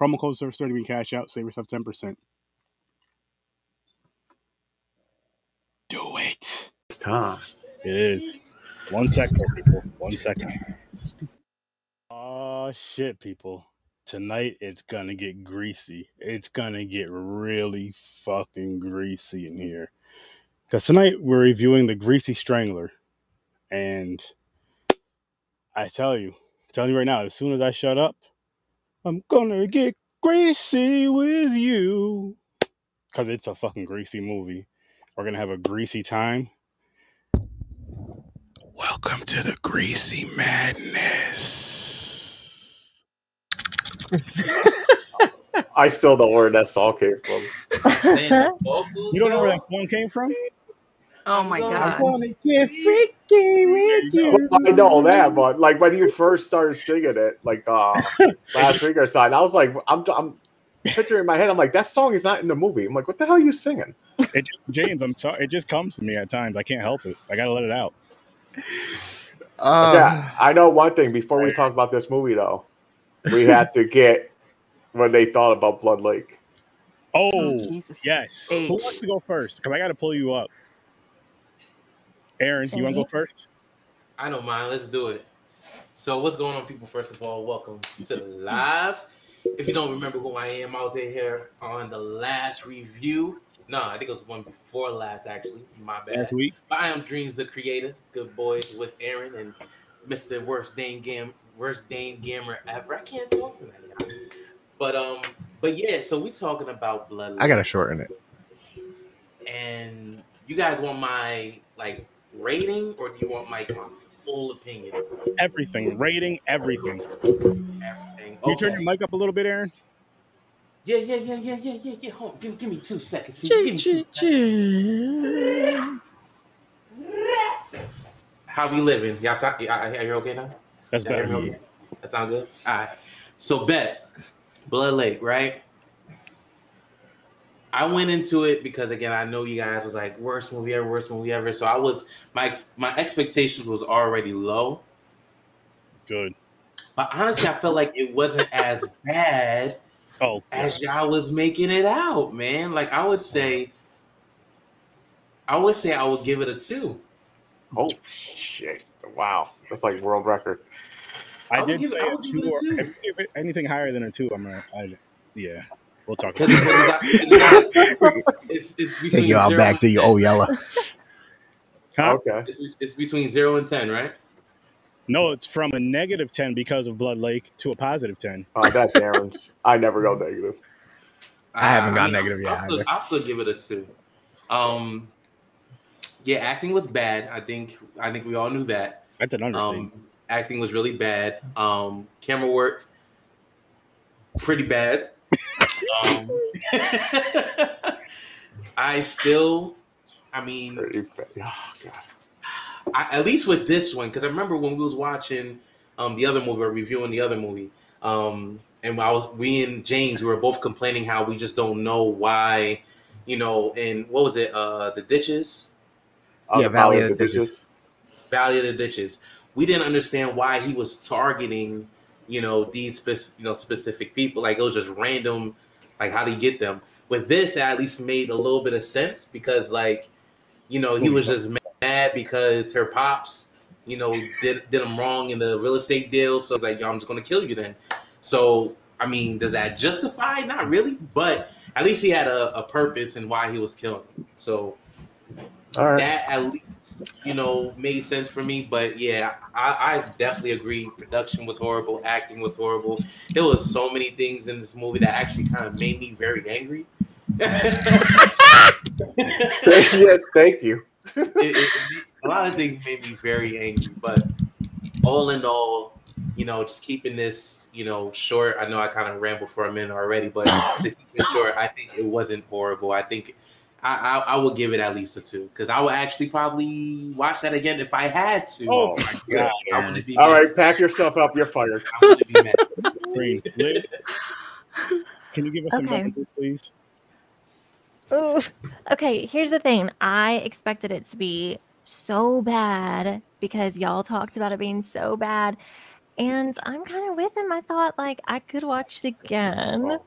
Promo code SURF30 when cash out. Save yourself 10%. Do it. It's time. It is. One second, people. One second. Oh, shit, people. Tonight it's gonna get greasy. It's gonna get really fucking greasy in here. Because tonight we're reviewing the Greasy Strangler. And I tell you, I'm telling you right now, as soon as I shut up, I'm gonna get greasy with you. Because it's a fucking greasy movie. We're gonna have a greasy time. Welcome to the Greasy Madness. I still don't know where that song came from. You don't know where that song came from? Oh my god. I gonna get freaky with Well, I know that, but like when you first started singing it, like uh last week or something, I was like, I'm, I'm picturing in my head. I'm like, that song is not in the movie. I'm like, what the hell are you singing? It just, James, I'm sorry. It just comes to me at times. I can't help it. I gotta let it out. Uh, yeah, I know one thing. Before we talk about this movie, though, we had to get what they thought about Blood Lake. Oh, Oh, Jesus. yes. H. Who wants to go first? Because I gotta pull you up. Aaron, you want to go first? I don't mind. Let's do it. So, what's going on, people? First of all, welcome to the live. If you don't remember who I am, I was in here on the last review. No, I think it was one before last, actually. My bad. Last week. But I am Dreams the Creator, good boys with Aaron and Mr. Worst Dane Gam Worst Dane Gamer ever. I can't talk tonight, y'all. But um, but yeah, so we talking about blood. I gotta shorten it. and you guys want my like rating or do you want my, my full opinion? Everything, rating, everything. Everything. Can you turn your mic up a little bit, Aaron? Yeah, yeah, yeah, yeah, yeah, yeah, yeah. Hold on. Give, give me two seconds. people. Give me two seconds. How we living? Y'all, so- y- y- are you okay now? That's Y'all better. me okay? That sound good? All right. So bet Blood Lake, right? I went into it because again, I know you guys was like worst movie ever, worst movie ever. So I was my my expectations was already low. Good. But honestly, I felt like it wasn't as bad Oh, as y'all was making it out, man. Like I would say, I would say I would give it a two. Oh shit! Wow, that's like world record. I I did give- say I a would give two. it a Or, two. if you give it anything higher than a two, I'm gonna. Yeah, we'll talk. About it's, it's, it's, it's Take y'all back and to your 10. oh yellow. Huh? Okay. It's, it's between zero and ten, right? No, it's from a negative ten because of Blood Lake to a positive ten. Uh, that's Aaron's. I never go negative. I haven't gone I'll- negative I'll, yet still. I'll still give it a two. Um, yeah, acting was bad. I think I think we all knew that. That's an understatement. Um, acting was really bad. Um, camera work, pretty bad. Um, I still, I mean, Oh, God. I, at least with this one, because I remember when we was watching um, the other movie or reviewing the other movie, um, and I was we and James we were both complaining how we just don't know why, you know, and what was it, uh, the ditches, Oh, Yeah, the Valley Valley of the Ditches. Valley of the Ditches. We didn't understand why he was targeting, you know, these spec- you know specific people. Like it was just random. Like how did he get them? With this, at least made a little bit of sense because, like, you know, he was just mad because her pops, you know, did did him wrong in the real estate deal. So it's like, yo, I'm just gonna kill you then. So I mean, does that justify? Not really, but at least he had a, a purpose and why he was killing. Them. So All right. that at least you know made sense for me. But yeah, I, I definitely agree. Production was horrible, acting was horrible. There was so many things in this movie that actually kind of made me very angry. yes, yes, thank you. it, it, a lot of things made me very angry, but all in all, you know, just keeping this, you know, short. I know I kind of rambled for a minute already, but to keep it short, I think it wasn't horrible. I think I I, I would give it at least a two because I would actually probably watch that again if I had to. Oh my god! I wouldn't be All mad. right, pack yourself up. You're fired. I wouldn't be mad. Screen. Liz, can you give us some Okay. numbers, please? Ooh. Okay, here's the thing. I expected it to be so bad because y'all talked about it being so bad. And I'm kind of with him. I thought like I could watch it again. Oh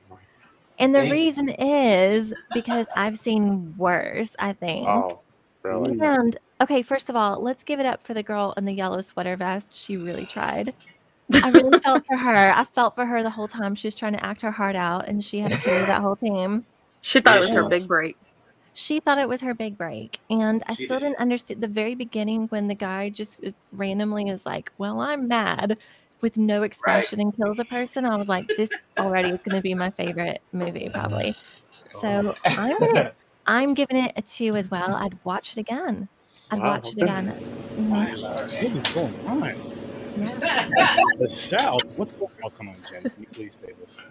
And the Thank you. reason is because I've seen worse, I think. Oh, really? And okay, first of all, let's give it up for the girl in the yellow sweater vest. She really tried. I really felt for her. I felt for her the whole time. She was trying to act her heart out, and she had to carry that whole team. She thought it was her big break. She thought it was her big break, and I She still did. didn't understand the very beginning when the guy just randomly is like, "Well, I'm mad," with no expression and kills a person. I was like, "This already is going to be my favorite movie, probably." So I'm gonna, I'm giving it a two as well. I'd watch it again. I'd Wow, watch it again. Mhm. What is going on? Yeah. The South. What's going on? Oh, come on, Jen. Can you please say this?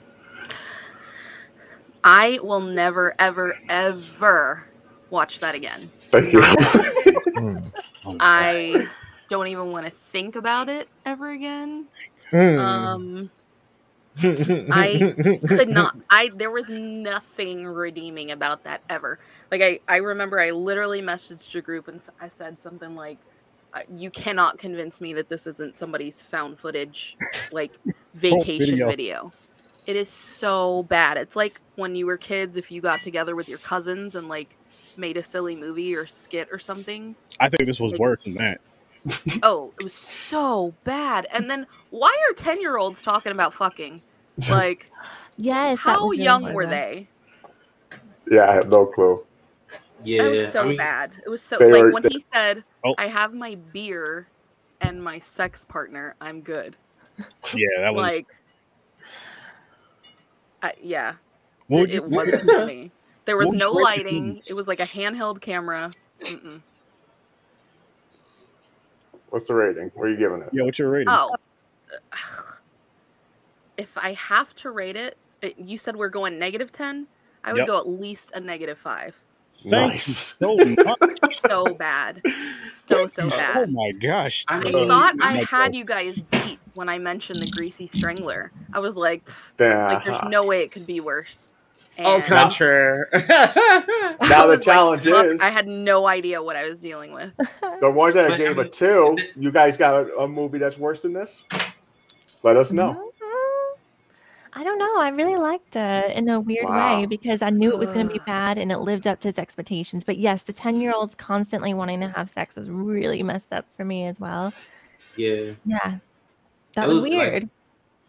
I will never, ever, ever watch that again. Thank you. Mm. Oh my God. I don't even want to think about it ever again. Mm. Um, I could not. I there was nothing redeeming about that ever. Like I, I remember I literally messaged a group and I said something like, uh, "You cannot convince me that this isn't somebody's found footage, like vacation video. video. It is so bad. It's like when you were kids, if you got together with your cousins and like made a silly movie or skit or something. I think this was worse than that. Oh, it was so bad. And then why are ten year olds talking about fucking? Like, Yes. how really young horrible. were they? yeah, I have no clue. Yeah, It was so I mean, bad. It was so like were- when he said, Oh. "I have my beer and my sex partner. I'm good." Yeah, that was. Like, I, yeah, what would it, you, it wasn't for me. There was what no you rate this lighting. movie? It was like a handheld camera. Mm-mm. What's the rating? What are you giving it? yeah, what's your rating? Oh, if I have to rate it, it- you said we're going negative ten. I would Yep. go at least a negative five. Thank Nice. so much. So bad, so so bad. Oh my gosh. I I thought I'm I like, had you guys beat when I mentioned the greasy strangler. I was like, like there's no way it could be worse. Au And contraire. Now the was like, challenge is- I had no idea what I was dealing with. The ones that I But, I gave a two, you guys got a, a movie that's worse than this? Let us know. Mhm. I don't know. I really liked it in a weird Wow. way because I knew it was going to be bad and it lived up to its expectations. But yes, the 10 year olds constantly wanting to have sex was really messed up for me as well. yeah. Yeah. That It was, was weird. I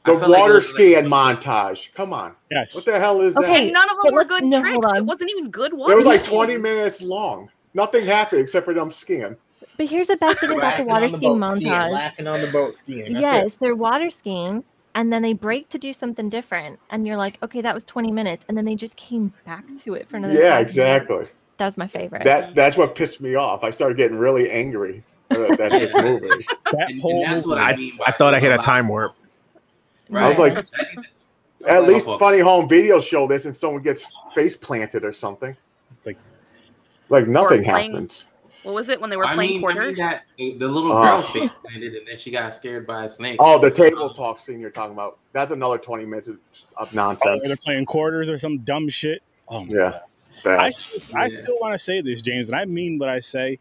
The felt like it water like- skiing montage. Come on. Yes. What the hell is Okay, that? And none of but them were good no, hold tricks. It wasn't even good ones. It was like 20 minutes long. Nothing happened except for them skiing. But here's the best thing about the water on the skiing boat skiing, montage. laughing on the boat skiing. That's yes, they're water skiing and then they break to do something different. And you're like, okay, that was 20 minutes. And then they just came back to it for another time. Yeah, five minutes. exactly. That was my favorite. That that's what pissed me off. I started getting really angry at, at this movie. That whole and that's what movie- I I, mean. I by thought I hit a lot. time warp. I was like, Right. At least Oh, Funny Home Video show this and someone gets face planted or something. Like- like nothing playing- happens. What was it when they were I playing mean, I mean quarters? that the little Oh. girl face landed and then she got scared by a snake. Oh, the table talk scene you're talking about. That's another 20 minutes of Oh, nonsense. they're playing quarters or some dumb shit. Oh my Yeah. God. I, That- still- I still want to say this, James, and I mean what I say.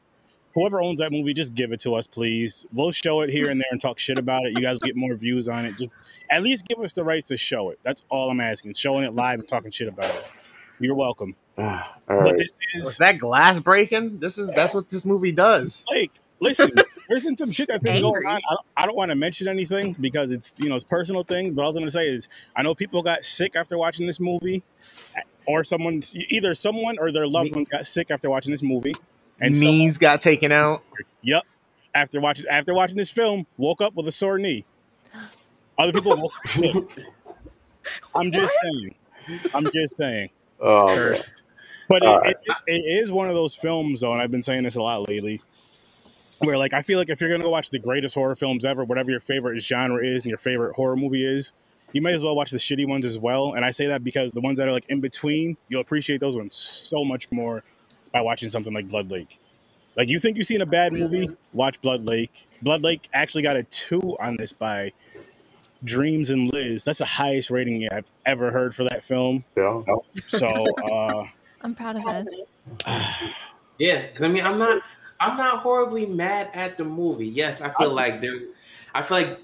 Whoever owns that movie, just give it to us, please. We'll show it here and there and talk shit about it. You guys get more views on it. Just at least give us the rights to show it. That's all I'm asking. Showing it live and talking shit about it. You're welcome. All But right. this Was is that glass breaking? This is that's what this movie does. like, listen, there's been some shit that's been going on. I don't, I don't want to mention anything because it's you know it's personal things. But all I was gonna say is I know people got sick after watching this movie. or someone's either someone or their loved Me- ones got sick after watching this movie, and And someone, knees got taken out. yep, after watching after watching this film, woke up with a sore knee. Other people woke up. I'm just saying. I'm just saying. Oh, man. Cursed. But All it, it, it is one of those films, though, and I've been saying this a lot lately, where like I feel like if you're gonna go watch the greatest horror films ever, whatever your favorite genre is and your favorite horror movie is, you might as well watch the shitty ones as well. And I say that because the ones that are like in between, you'll appreciate those ones so much more by watching something like Blood Lake. Like you think you've seen a bad movie, watch Blood Lake. Blood Lake actually got a two on this by Dreams and Liz. That's the highest rating I've ever heard for that film. Yeah. So uh I'm proud of us. Yeah, because I mean, I'm not, I'm not horribly mad at the movie. Yes, I feel like there, I feel like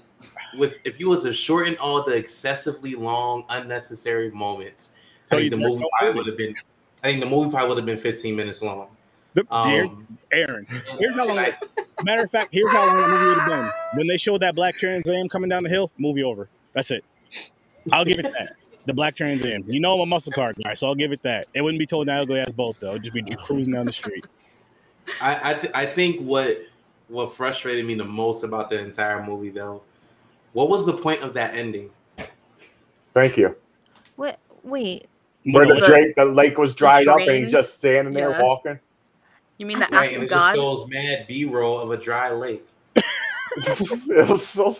with if you was to shorten all the excessively long, unnecessary moments, So I think the just movie go probably movie. would have been, I think the movie probably would have been 15 minutes long. The, dear Um, Aaron, here's how long. like, Matter of fact, here's how long the movie would have been. When they showed that black Trans Am coming down the hill, movie over. That's it. I'll give it that. The black Trans Am. You know I'm a muscle car guy, so I'll give it that. It wouldn't be told that ugly ass boat though. It'd just be cruising down the street. I I, th- I think what what frustrated me the most about the entire movie though, what was the point of that ending? Thank you. What? Wait. Where the, The- Drake, the lake was dried up and he's just standing there Yeah. walking. You mean the act Right, and of it just God? shows mad B roll of a dry lake. it was so.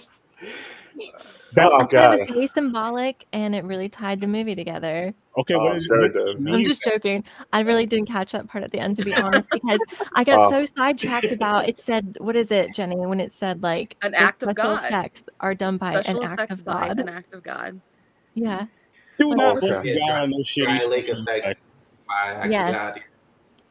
That- oh god. it was very symbolic, and it really tied the movie together. Okay, Oh, what is sure it. I'm just joking. I really didn't catch that part at the end, to be honest, because I got Oh. so sidetracked about it. Said, "What is it, Jenny?" When it said like An act of God. effects are done by Special an act effects of by God. an act of God. Yeah, Do not oh, okay. blame Yeah, God on those shitty lake special effect. effects. By actually Yeah.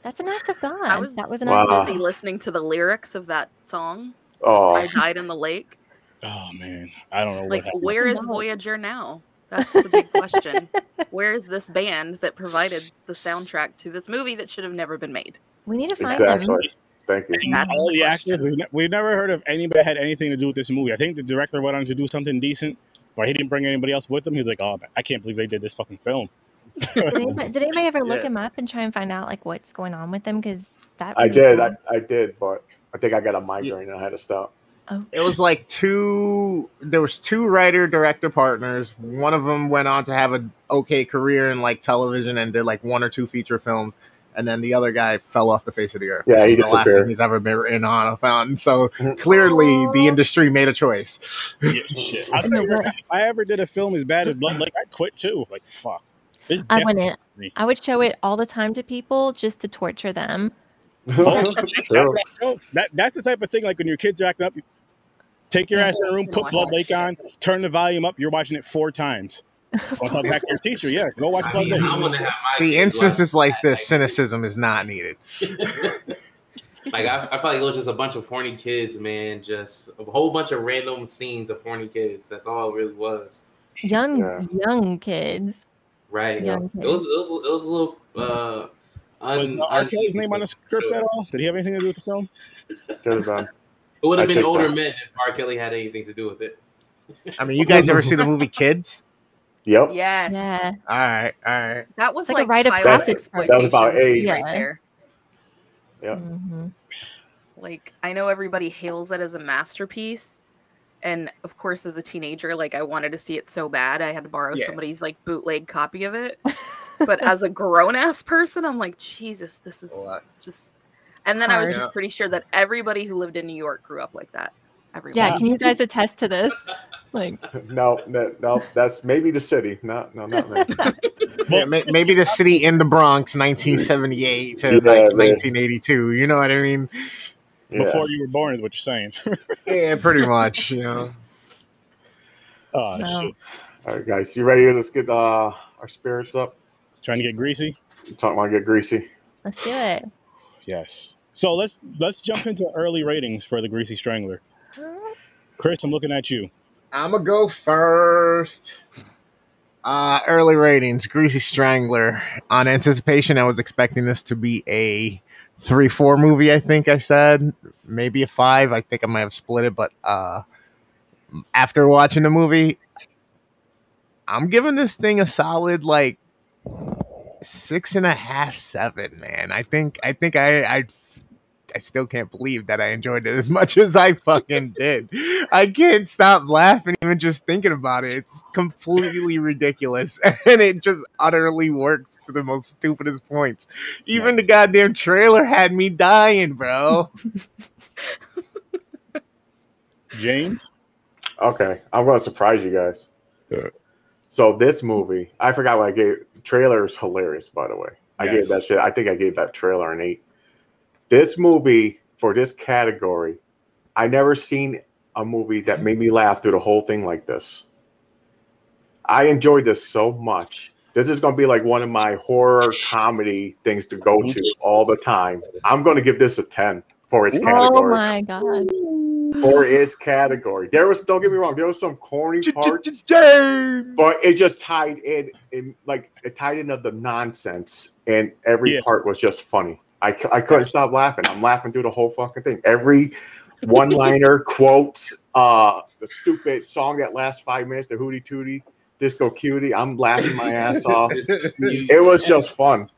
That's an act of God. I was- that was an Wow. act of Busy listening to the lyrics of that song. Oh, I died in the lake. Oh man, I don't know Like, happened. where is symbolic. Voyager now? That's the big question. Where is this band that provided the soundtrack to this movie that should have never been made? We need to find them. exactly. Thank you. All the the actors, we've, ne- we've never heard of anybody had anything to do with this movie. I think the director went on to do something decent, but he didn't bring anybody else with him. He was like, "Oh, I can't believe they did this fucking film." Did anybody, did anybody ever look Yeah. him up and try and find out like what's going on with them? Because that I be did. I, I did, but I think I got a migraine and I had to stop. Oh. It was like two. There was two writer director partners. One of them went on to have an okay career in like television and did like one or two feature films, and then the other guy fell off the face of the earth. Yeah, This he the last disappeared. thing he's ever been in on a fountain. So clearly, the industry made a choice. Yeah, shit. I'll I know you right what- now, if I ever did a film as bad as Blood Lake, I'd quit too. Like, fuck. I wouldn't. I would show it all the time to people just to torture them. Oh, that's, that, that's the type of thing. Like when your kids are acting up, you take your ass in the room, put Blood Lake on, turn the volume up. You're watching it four times. Don't talk back to your teacher. Yeah, go watch I Blood mean, Lake. I want to have my See, instances watch like that, this, cynicism is not needed. like I, I felt like it was just a bunch of horny kids, man. Just a whole bunch of random scenes of horny kids. That's all it really was. Young, Yeah. young kids. Right. Young It was, it was it was a little uh Was un, uh, R. un- Kelly's name on the script at all? Did he have anything to do with the film? Could have been. It would I have been think so. older men if R. Kelly had anything to do with it. I mean, you guys ever see the movie Kids? Yep. Yes. Yeah. All right, all right. That was It's like a like, rite of passage. That was about age. right Yeah. there. Yeah. Mhm. Like I know everybody hails it as a masterpiece, and of course, as a teenager, like I wanted to see it so bad, I had to borrow Yeah. somebody's like bootleg copy of it. But as a grown ass person, I'm like, Jesus, this is What? just. And then I was Hard. just pretty sure that everybody who lived in New York grew up like that. Everybody. Yeah, can you guys attest to this? Like, No, no, no. That's maybe the city. No, no, not me. Yeah, maybe the city in the Bronx, 1978 to Yeah, like man. 1982. You know what I mean? Yeah. Before you were born, is what you're saying. Yeah, pretty much. You know. oh, No. All right, guys, you ready? Let's get uh, our spirits up. Trying to get greasy. Talking about get greasy. let's do it. Yes. So let's let's jump into early ratings for the Greasy Strangler. Chris, I'm looking at you. I'm gonna go first. Uh, early ratings: Greasy Strangler. On anticipation, I was expecting this to be a three-four movie. I think I said maybe a five. I think I might have split it, but uh, after watching the movie, I'm giving this thing a solid like six and a half, seven, man. I think I think I I I still can't believe that I enjoyed it as much as I fucking did. I can't stop laughing even just thinking about it. It's completely ridiculous. And it just utterly works to the most stupidest points. Even the goddamn trailer had me dying, bro. James, Okay, I'm gonna surprise you guys. Yeah. So this movie, I forgot what I gave. The trailer is hilarious, by the way. I Yes. gave that shit. I think I gave that trailer an eight. This movie for this category, I never seen a movie that made me laugh through the whole thing like this. I enjoyed this so much. This is going to be like one of my horror comedy things to go to all the time. I'm going to give this a 10 for its category. Oh my god. For its category. There was, don't get me wrong, there was some corny parts but it just tied in, in like it tied in of the nonsense, and every Yeah. part was just funny. I, c- I couldn't stop laughing. I'm laughing through the whole fucking thing. Every one liner, quotes, uh, the stupid song that lasts five minutes, the Hootie Tootie, Disco Cutie. I'm laughing my ass off. It was just fun.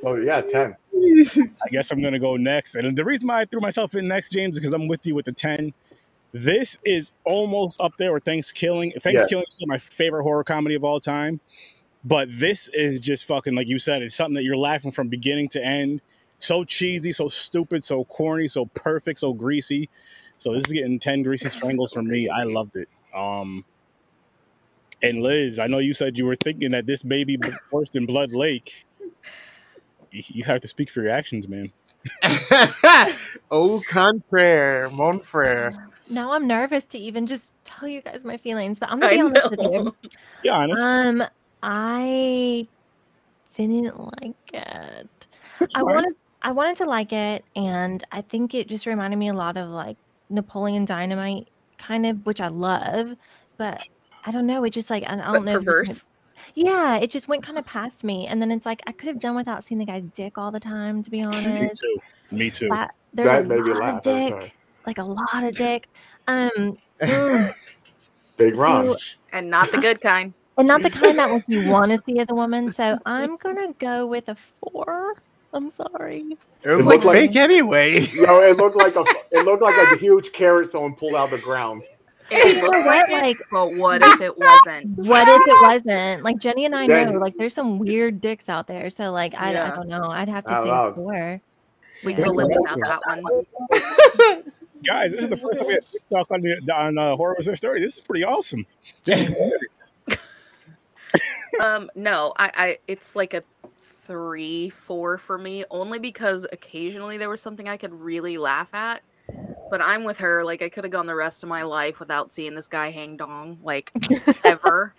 So yeah, ten. I guess I'm gonna go next. And the reason why I threw myself in next, James, is because I'm with you with the 10. This is almost up there with Thanksgiving. Thanksgiving is still my favorite horror comedy of all time. But this is just fucking like you said, it's something that you're laughing from beginning to end. So cheesy, so stupid, so corny, so perfect, so greasy. So this is getting 10 greasy strangles from me. I loved it. Um and Liz, I know you said you were thinking that this baby worse than Blood Lake. You, you have to speak for your actions, man. Au contraire, mon frere. Now I'm nervous to even just tell you guys my feelings, but I'm gonna I be honest with you. Yeah, honest. Um, I didn't like it. That's I fine. wanted I wanted to like it, and I think it just reminded me a lot of like Napoleon Dynamite, kind of, which I love. But I don't know. It just like I, I don't know. if it just went- perverse. yeah, it just went kind of past me, and then it's like I could have done without seeing the guy's dick all the time. To be honest. Me honest, too. Me too. That- there's That a made me lot laugh of dick, time. like a lot of dick. Um, Big Ron. And not the good kind. And not the kind that like you want to see as a woman. So I'm gonna go with a four. I'm sorry. It was It like looked like- fake anyway. You know, it looked like a it looked like a huge carrot someone pulled out of the ground. It looked what, like like- but what if it wasn't? What if it wasn't? Like Jenny and I Then- know, like there's some weird dicks out there. So like I, I don't know. I'd have to Out say loud. four. We Yeah. could have without that one. Guys, this is the first time we had TikTok on, the, on uh, Horror Was Their Story. This is pretty awesome. This is hilarious. Um, no, I, I, it's like a three, four for me, only because occasionally there was something I could really laugh at. But I'm with her. Like I could have gone the rest of my life without seeing this guy hang dong, like ever,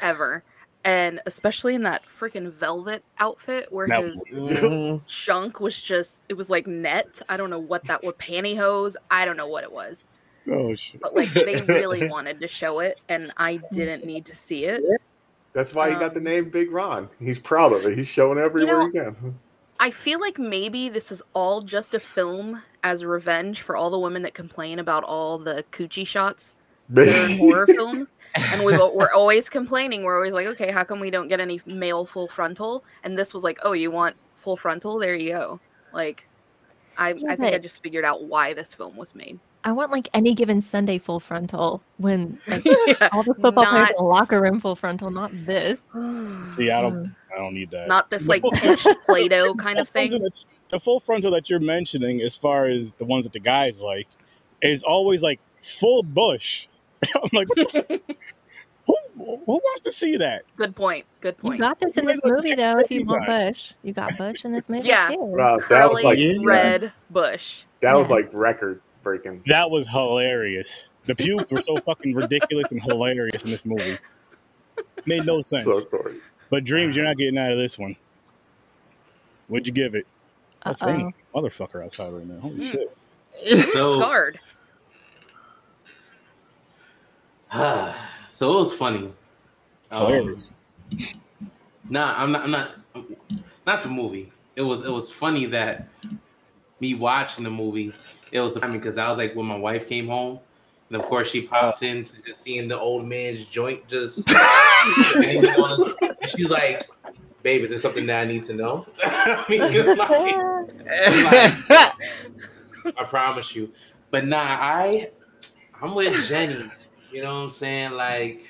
ever, and especially in that freaking velvet outfit where That his chunk was just it was like net. I don't know what that was, pantyhose. I don't know what it was, Oh, shit. but like they really wanted to show it, and I didn't need to see it. That's why he got the Um, name Big Ron. He's proud of it. He's showing everywhere know- he can. I feel like maybe this is all just a film as revenge for all the women that complain about all the coochie shots in horror films. And we, we're always complaining. We're always like, okay, how come we don't get any male full frontal? And this was like, oh, you want full frontal? There you go. Like, I, I think I just figured out why this film was made. I want like any given Sunday full frontal when like Yeah, all the football players in the locker room full frontal, not this. See, I don't, mm. I don't need that. Not this like full- pinched Play-Doh kind of thing. that- the full frontal that you're mentioning, as far as the ones that the guys like, is always like full bush. I'm like, what the f- who, who wants to see that? Good point. Good point. You got this in this movie though. If you Bush want Bush, you got Bush in this movie Yeah. too. Wow, that Curly was like Yeah. red bush. that was like record breaking. That was hilarious. The pubes were so fucking ridiculous and hilarious in this movie. Made no sense. So corny. But dreams, you're not getting out of this one. What'd you give it? That's Uh-oh. raining motherfucker outside right now. Holy Mm. shit. It's So, hard. so it was funny. Um, Hilarious. Nah, I'm not. I'm not. Not the movie. It was. It was funny that me watching the movie. It was funny because I was like when my wife came home, and of course she pops oh. in to just seeing the old man's joint just. and she's like, babe, is there something that I need to know? I mean, like, I promise you. But nah, I I'm with Jenny. You know what I'm saying? Like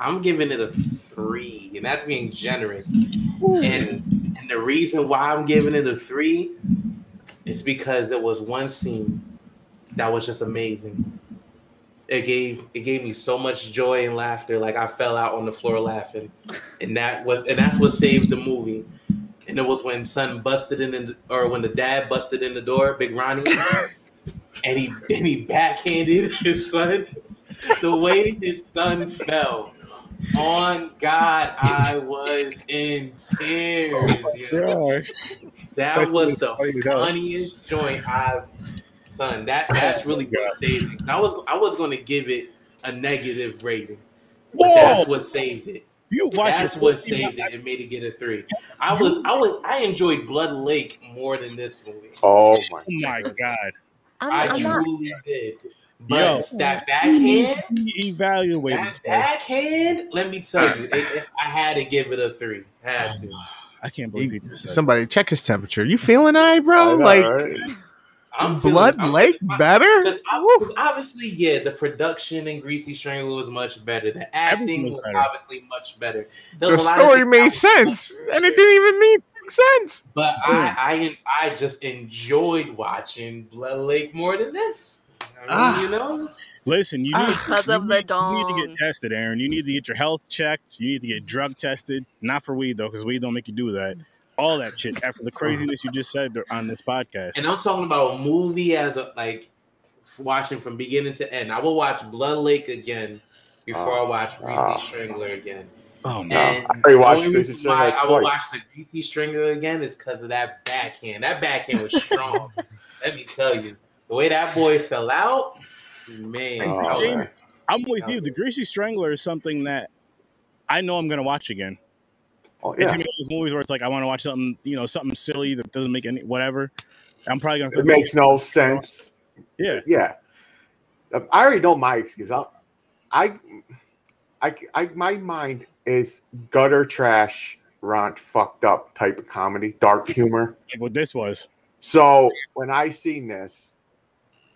I'm giving it a three, and that's being generous. Hmm. And and the reason why I'm giving it a three is because there was one scene that was just amazing. It gave it gave me so much joy and laughter. Like I fell out on the floor laughing, and that was and that's what saved the movie. And it was when son busted in, the, or when the dad busted in the door, Big Ronnie, and he and he backhanded his son. The way his son fell, on God, I was in tears. yo. Oh Gosh. That That was was the funny as funniest joint I've son. That oh that's really what saved it. I was I was gonna give it a negative rating. But Whoa! that's what saved it. You watch That's your what 14 saved it and made it get a three. I was I was I enjoyed Blood Lake more than this movie. Oh my! Oh my god! I'm, I I'm not. truly did. But Yo. that backhand, Evaluate that backhand, let me tell you, it, it- I had to give it a three. Had to. I can't believe people said Somebody check his temperature. You feeling all right, bro? I know, like right? I'm feeling- Blood I'm- Lake better? Because ob- obviously, yeah, the production in Greasy Strangler was much better. The acting was, was obviously much better. There The was a lot of story made sense, and it didn't even make sense. But I, I, I just enjoyed watching Blood Lake more than this. I mean, Ah. you know, Listen, you need, Ah. Because you of the need- You need to get tested, Aaron. You need to get your health checked. You need to get drug tested. Not for weed though, because weed don't make you do that. All that shit after the craziness you just said on this podcast. and I'm talking about a movie as a like watching from beginning to end. I will watch Blood Lake again before I watch Greasy Ah. Strangler again. Oh No, man, And I already watched the only Greasy reason why Strangler I will watch the Greasy Strangler again is because of that backhand. That backhand was strong. Let me tell you, the way that boy fell out, man. Oh, James, I'm with you. The Greasy Strangler is something that I know I'm gonna watch again. Oh, It's yeah. gonna one of those movies where it's like I want to watch something, you know, something silly that doesn't make any whatever. I'm probably gonna. It makes no sense. Yeah, Yeah. Uh, I already know my excuse. I, I, I, I, my mind is gutter trash, raunchy, fucked up type of comedy, dark humor. like what this was. So when I seen this,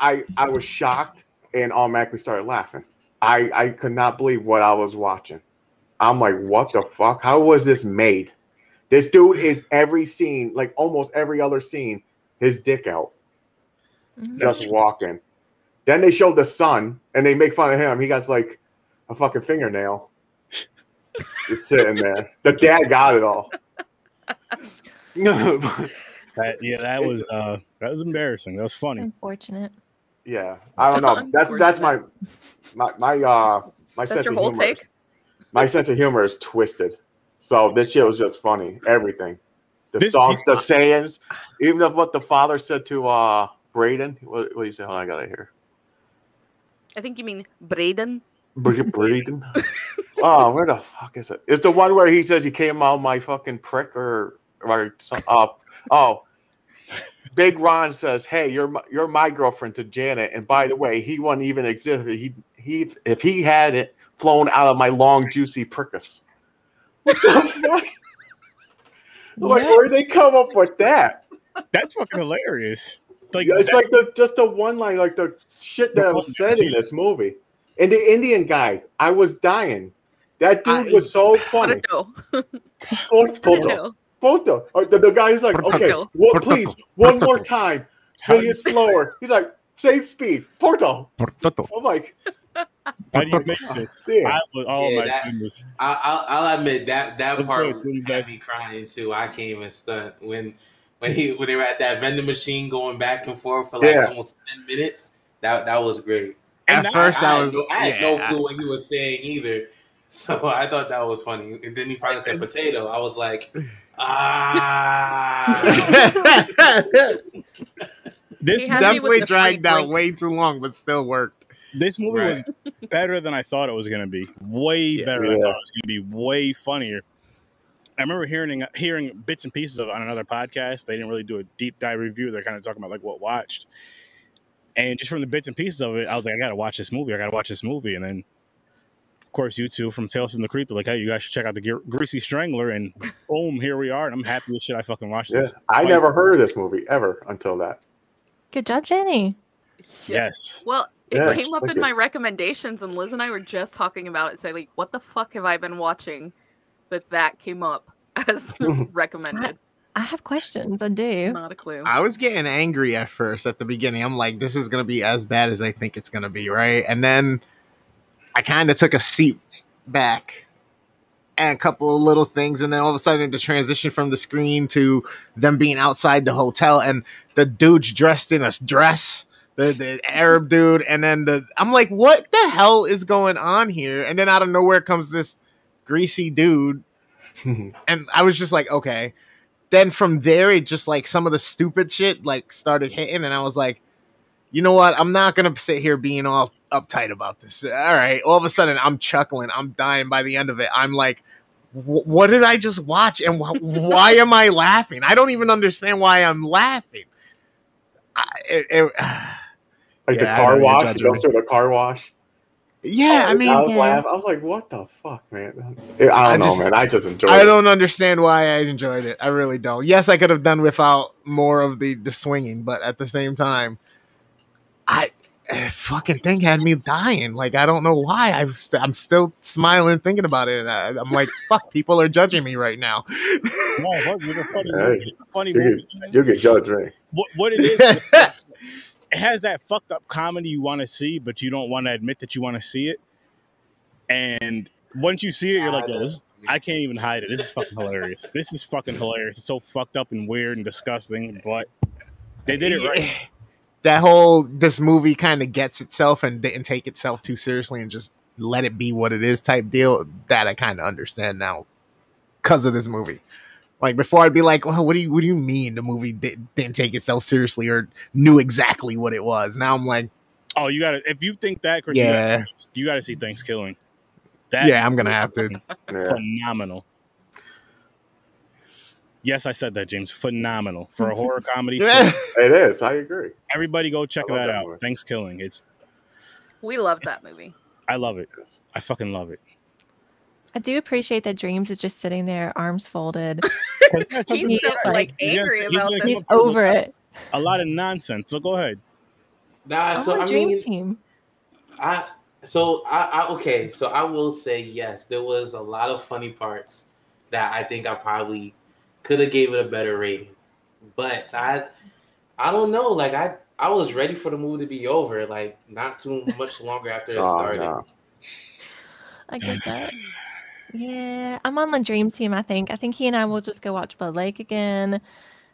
I I was shocked and automatically started laughing. I I could not believe what I was watching. I'm like, what the fuck? How was this made? This dude is every scene, like almost every other scene, his dick out, Mhm. just walking. Then they showed the son, and they make fun of him. He got like a fucking fingernail, just sitting there. The dad got it all. That yeah, that was uh that was embarrassing. That was funny. Unfortunate. Yeah, I don't know. That's that's my my my uh my That's sense of humor. take. My sense of humor is twisted. So this shit was just funny. Everything, the This- songs, the sayings, even of what the father said to uh Brayden. What, what do you say? Hold on, I got it here. I think you mean Brayden. Bra- Brayden. oh, where the fuck is it? It's the one where he says he came out my fucking prick or or some, uh, oh. Big Ron says, "Hey, you're my, you're my girlfriend to Janet, and by the way, he wouldn't even exist. He he if he had it flown out of my long juicy prickus." What the fuck? Like, What? where'd they come up with that? That's fucking hilarious. Like Yeah, it's that- like the just the one line, like the shit that was said in this movie. And the Indian guy, I was dying. That dude I- was so funny. Potato. Poto, Or oh, The, the guy's like, okay, Potato. well, please, one more time. Say it slower. He's like, save speed. Porto. I'm like, how do you make this? Yeah. I was, oh Yeah, my that- goodness. I, I'll, I'll admit that that That's part good, dude. had me crying too. I came and stunned when when he when they were at that vending machine going back and forth for like Yeah. almost ten minutes. That that was great. At And that- first, I, had was no, I had no yeah. clue what he was saying either. So I thought that was funny. And then he finally said potato. I was like, ah. This He had me with Definitely dragged out blink. way too long, but still worked. this movie Right. was better than I thought it was gonna be. Way Yeah. better than I thought it was gonna be. Way funnier. I remember hearing hearing bits and pieces of it on another podcast. They didn't really do a deep dive review. They're kind of talking about like what watched. And just from the bits and pieces of it, I was like, I gotta watch this movie. I gotta watch this movie. And then of course, you two from Tales from the Creep, like, hey, you guys should check out the Gre- Greasy Strangler, and boom, here we are, and I'm happy as shit. I fucking watched Yeah, this. I Like, never heard of this movie ever until that. Good job, Jenny. Yes. Well, it Yeah, came up in it. my recommendations, and Liz and I were just talking about it. Say, like, what the fuck have I been watching that that came up as recommended? I have questions. I do. Not a clue. I was getting angry at first at the beginning. I'm like, this is gonna be as bad as I think it's gonna be, right? And then I kind of took a seat back and a couple of little things, and then all of a sudden the transition from the screen to them being outside the hotel and the dude's dressed in a dress, the, the Arab dude, and then the I'm like, what the hell is going on here? And then out of nowhere comes this greasy dude and I was just like, okay. Then from there, it just like some of the stupid shit like started hitting, and I was like, you know what? I'm not gonna sit here being all uptight about this. All right. All of a sudden, I'm chuckling. I'm dying by the end of it. I'm like, what did I just watch, and wh- why am I laughing? I don't even understand why I'm laughing. I, it, it- Like Yeah, the car wash, judging he goes me. through the car wash. yeah, oh, I mean, I was Yeah. laughing. I was like, "What the fuck, man?" I don't I know, just- man. I just enjoyed I it. don't understand why I enjoyed it. I really don't. Yes, I could have done without more of the the swinging, but at the same time, I eh, fucking thing had me dying. Like I don't know why. I was, I'm still smiling thinking about it, and I, I'm like, fuck, people are judging me right now. No, fuck, it's a funny Hey, movie. It's a funny You movie. get, you get judged, man. What, what it is, it has that fucked up comedy you want to see, but you don't want to admit that you want to see it. And once you see it, you're like, yo, this, I can't even hide it. This is fucking hilarious. This is fucking hilarious. It's so fucked up and weird and disgusting, but they did it right. That whole this movie kind of gets itself and didn't take itself too seriously and just let it be what it is type deal. That I kind of understand now because of this movie. Like before, I'd be like, "Well, what do you what do you mean the movie di- didn't take itself seriously or knew exactly what it was?" Now I'm like, Oh, you got to, if you think that, Chris, Yeah. you gotta, you got to see Thanksgiving. That "Yeah, I'm gonna have to." Yeah. Phenomenal. Yes, I said that, James. Phenomenal for a horror comedy. Yeah. It is. I agree. Everybody go check that that out. movie. Thanksgiving. It's We love that movie. I love it. I fucking love it. I do appreciate that Dreams is just sitting there, arms folded. He's He's just say. like angry he's about gonna this. He's over it. A lot of nonsense. So go ahead. Nah, I'm so on I Dreams mean, team. I so I, I okay, so I will say yes. There was a lot of funny parts that I think I probably could have gave it a better rating, but I I don't know. Like I I was ready for the movie to be over. Like not too much longer after it Oh, started. no. I get that. Yeah, I'm on the Dreams team. I think. I think he and I will just go watch Blood Lake again.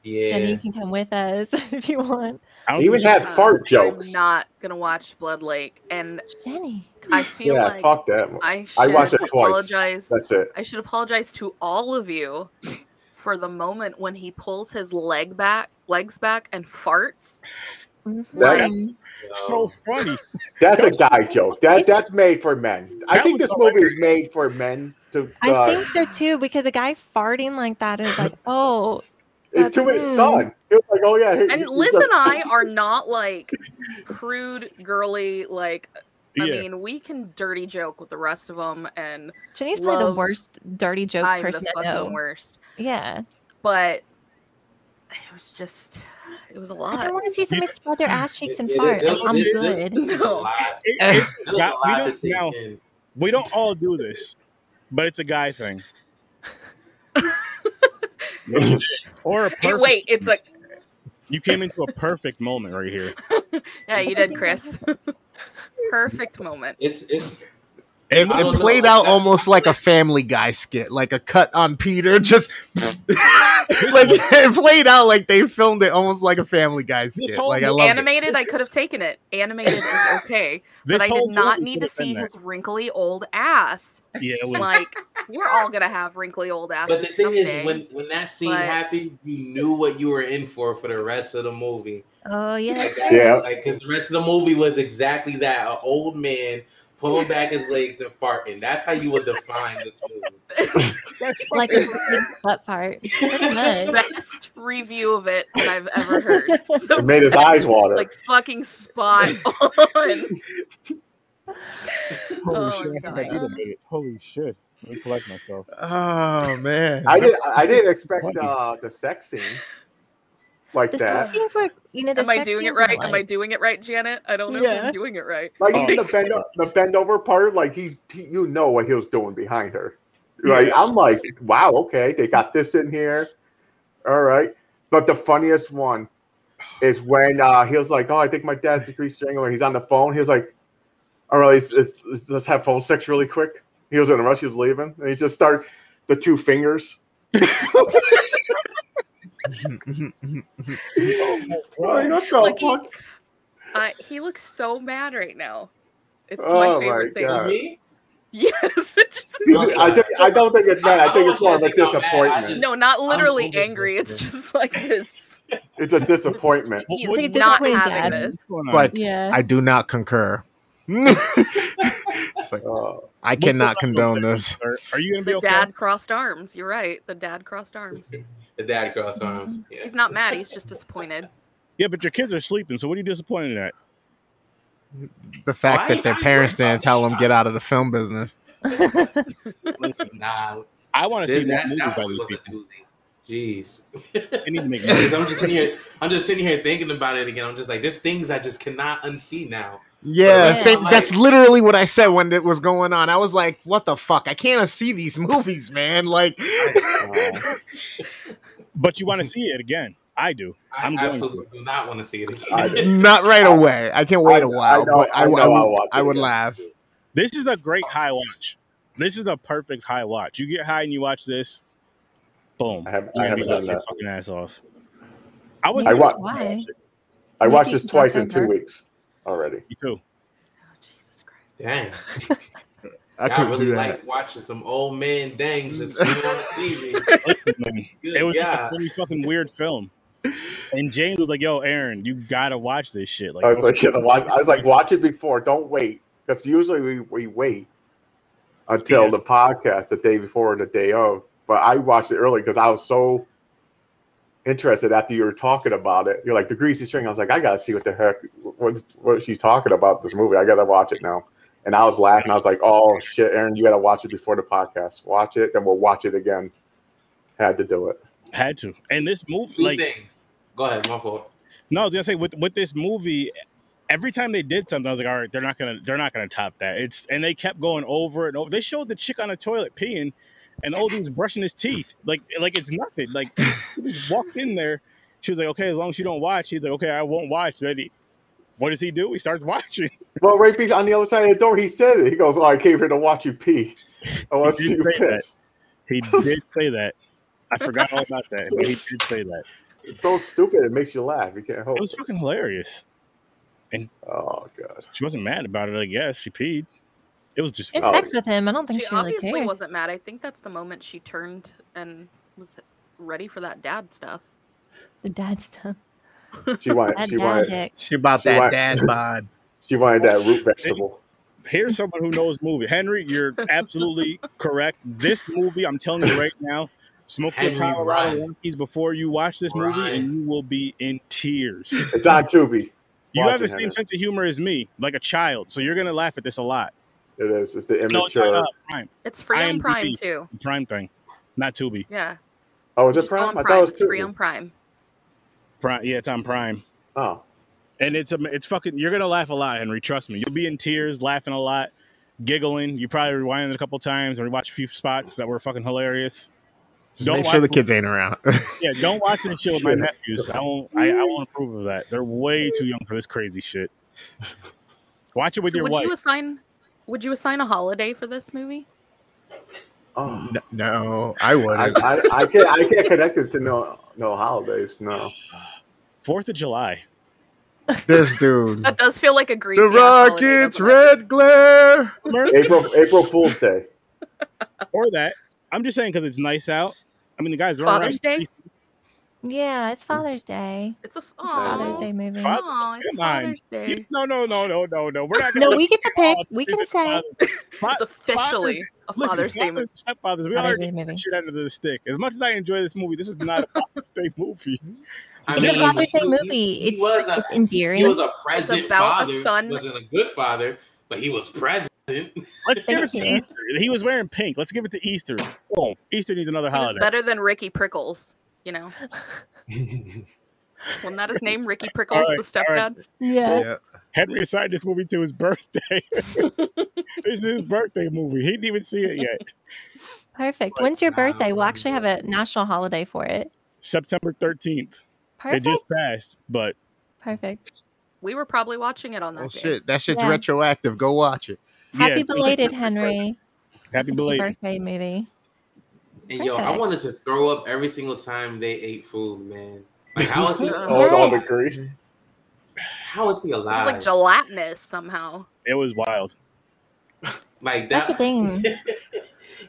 Yeah. Jenny, you can come with us if you want. I He even think had Uh, fart jokes. I'm not gonna watch Blood Lake, and Jenny, I feel Yeah, like fuck that. I I watched it twice. apologize. That's it. I should apologize to all of you for the moment when he pulls his leg back, legs back, and farts. Mhm. That's- so funny. That's a guy joke. That that's made for men. I That think was this movie is made for men to. I Uh, think so too, because a guy farting like that is like, oh, it's to his that's- son. He was like, oh yeah. he- And he Liz just- and I are not like crude, girly. Like, I Yeah. mean, we can dirty joke with the rest of them, and Jenny's probably the worst dirty joke I'm the person I fucking know. worst. Yeah, But it was just, it was a lot. I don't want to see somebody spread their ass cheeks and It- it- fart. it- Like, I'm it- it- good. it was a No. It- we don't take now. we don't all do this, but it's a guy thing. or a perfect, wait, it's a you came into a perfect moment right here. yeah, you did, Chris. Perfect moment. It's it's It, it don't know, played like out almost like a Family Guy skit, like a cut on Peter. Just like it played out like they filmed it almost like a Family Guy skit. whole Like I love it. Animated, I could have taken it. Animated is okay, This but I did not need to see his wrinkly old ass. Yeah, it was. Like we're all gonna have wrinkly old ass. but the thing someday. is when when that scene But- happened, you knew what you were in for for the rest of the movie. Oh yeah, Like, that's that- true. Yeah. like because the rest of the movie was exactly that: an old man pulling back his legs and farting. That's how you would define this movie. like a big butt fart. Best review of it that I've ever heard. It made his eyes water. like fucking spot on. Holy Oh, shit! I I'm think I it. Holy shit! Let me collect myself. Oh man. I did. I didn't expect uh, the sex scenes like The that. sex scenes were, you know, the Am I doing it scenes were right? Am I doing it right, Janet? I don't know if I'm doing it right. Like Oh. even the bend the bend over part, like he's he, you know what he was doing behind her. Like I'm like, wow, okay, they got this in here. All right. But the funniest one is when uh, he was like, Oh, I think my dad's a grease strangler. He's on the phone. He was like, All right, let's, let's, let's- let's have phone sex really quick. He was in a rush, he was leaving. And he just started the two fingers. Like, what the Like, he- fuck? Uh, he looks so mad right now. It's Oh my my favorite thing. God. Me? Yes. it just- I, think, I don't think it's mad. I think it's more of a I don't think I'm mad. I disappointment. just- no, not literally angry. It's just like this. It's a disappointment. He's like a not disappointed having dad. this. What's going on? But Yeah. I do not concur. it's like Uh, I cannot condone this. Are, are you gonna be The okay? dad crossed arms. You're right. The dad crossed arms. The dad cross arms. Mm-hmm. Yeah. He's not mad. He's just disappointed. Yeah, but your kids are sleeping. So what are you disappointed at? The fact Why- that their parents you didn't tell them get out of the film business. Listen, Nah. I want to see that- more movies by these people. Jeez. They need to make Because movies. I'm just sitting here. I'm just sitting here thinking about it again. I'm just like, there's things I just cannot unsee now. Yeah, Yeah. same, Like- that's literally what I said when it was going on. I was like, "What the fuck? I can't see these movies, man!" Like, But you want to mm-hmm. see it again. I do. I I'm going to. absolutely do not want to see it again. not right away. I can't wait I- a while, I know- but I, I know I I'll would, I would laugh. This is a great high watch. This is a perfect high watch. You get high and you watch this, boom. I haven't, I gonna be haven't done that. fucking ass off. I was. I wa- Why? I watched Maybe this twice in two crossover. weeks already. You too. Oh, Jesus Christ. Dang. I I could really do that. like watching some old man dangs just sitting on the TV. Listen, man, Good it was just a God. pretty fucking weird film. And James was like, "Yo, Aaron, you gotta watch this shit." Like, I was like, shit, I watch- I was like, watch it before. Don't wait, because usually we, we wait until Yeah. the podcast the day before and the day of. But I watched it early because I was so interested after you were talking about it. You're like the greasy string. I was like, I gotta see what the heck what's what is she talking about this movie. I gotta watch it now. And I was laughing. I was like, oh shit, Aaron, you gotta watch it before the podcast. Watch it, then we'll watch it again. Had to do it. had to. And this movie, Two like, things. Go ahead, my fault. no, I was gonna say with with this movie, every time they did something, I was like, all right, they're not gonna they're not gonna top that. It's and they kept going over and over. They showed the chick on the toilet peeing, and the old dude's brushing his teeth like like it's nothing. Like he just walked in there. She was like, okay, as long as you don't watch. He's like, okay, I won't watch. Then he, what does he do? He starts watching. Well, right be- on the other side of the door, he said it. He goes, "Oh, I came here to watch you pee. Oh, I want to see did you say that. piss." He did say that. I forgot all about that. But he did say that. It's so stupid. It makes you laugh. You can't help. It was fucking hilarious. And Oh god. She wasn't mad about it. I guess she peed. It was just. It's Oh. sex with him. I don't think She she, really obviously cared. wasn't mad. I think that's the moment she turned and was ready for that dad stuff. The dad stuff. She wanted. That She dad wanted. She about She that wa- dad bod. She wanted that root vegetable. Here's someone who knows movie. Henry, you're absolutely correct. This movie, I'm telling you right now, smoke your Henry Colorado Ryan. Rockies before you watch this movie, Ryan. and you will be in tears. It's on Tubi. You Watch have the same Henry. sense of humor as me, like a child, so you're gonna laugh at this a lot. It is. It's the No, it's not immature. uh, Prime, It's free on Prime too. Prime thing, not Tubi. Yeah. oh, is it Just go Prime? I thought it was It's free on Tubi. Prime. Prime, yeah, it's on Prime, Oh, and it's a, it's fucking. You're gonna laugh a lot, Henry. Trust me. You'll be in tears, laughing a lot, giggling. You probably rewind it a couple times and watch a few spots that were fucking hilarious. Just Don't make sure the kids ain't around. Yeah, don't watch this shit with my nephews. I won't. I, I won't approve of that. They're way too young for this crazy shit. Watch it with So your would wife. you assign would you assign a holiday for this movie? oh. N- no, I I, wouldn't. I, I can't. I can't connect it to no no holidays. No. Fourth of July. This dude. That does feel like a greasy. The Rockets red glare. April April Fool's Day. or that. I'm just saying because it's nice out. I mean, the guys are Father's Day. Yeah, it's Father's Day. It's a It's Father's Day movie. Fa- Aw, it's Come. Father's Day. No, no, no, no, no, no. We're not. No, gonna- we get to pick. We can say. It's officially a Listen, Father's Day movie. stepfathers. We Father's are Day getting movie. shit under the stick. As much as I enjoy this movie, this is not a Father's Day movie. I It's mean, a Father's Day movie. It's was a- it's endearing. He was a present about a father, son- wasn't a good father, but he was present. Let's give it to. Easter. He was wearing pink. Let's give it to Easter. Oh, Easter needs another He was holiday. better than Ricky Prickles, you know. Wasn't that his name? Ricky Prickles, right, the all right. stepdad? Yeah. Yeah. Henry assigned this movie to his birthday. this is his birthday movie. He didn't even see it yet. Perfect. When's your birthday? We'll actually have a national holiday for it. September 13th. Perfect. It just passed, but Perfect. We were probably watching it on that Oh day. shit, that shit's Yeah. retroactive. Go watch it. Happy yeah, belated, Henry. happy It's belated. birthday movie. And yo, I wanted to throw up every single time they ate food, man. Like, how is he? Oh, with all the grease. How is he It was like gelatinous somehow. It was wild. Like That's the thing.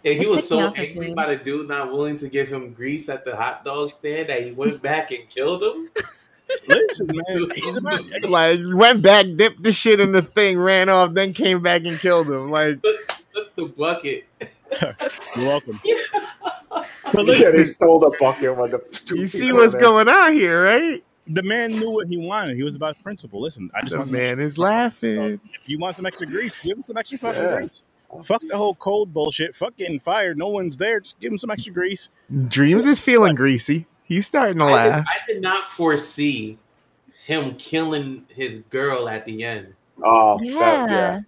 And he was so angry food. by the dude not willing to give him grease at the hot dog stand that he went back and killed him. Listen, man. Like went back, dipped the shit in the thing, ran off, then came back and killed him. Like Took the bucket. you're welcome. But Yeah, listen, they stole the bucket with the. two you see what's in it. going on here, right? the man knew what he wanted. He was about principle. Listen, I just The want some man is laughing. If you want some extra grease, give him some extra fucking Yeah. grease. Fuck the whole cold bullshit. Fuck getting fired. No one's there. Just give him some extra grease. Dreams is feeling greasy. He's starting to I did, laugh. I did not foresee him killing his girl at the end. Oh, Yeah. that- yeah.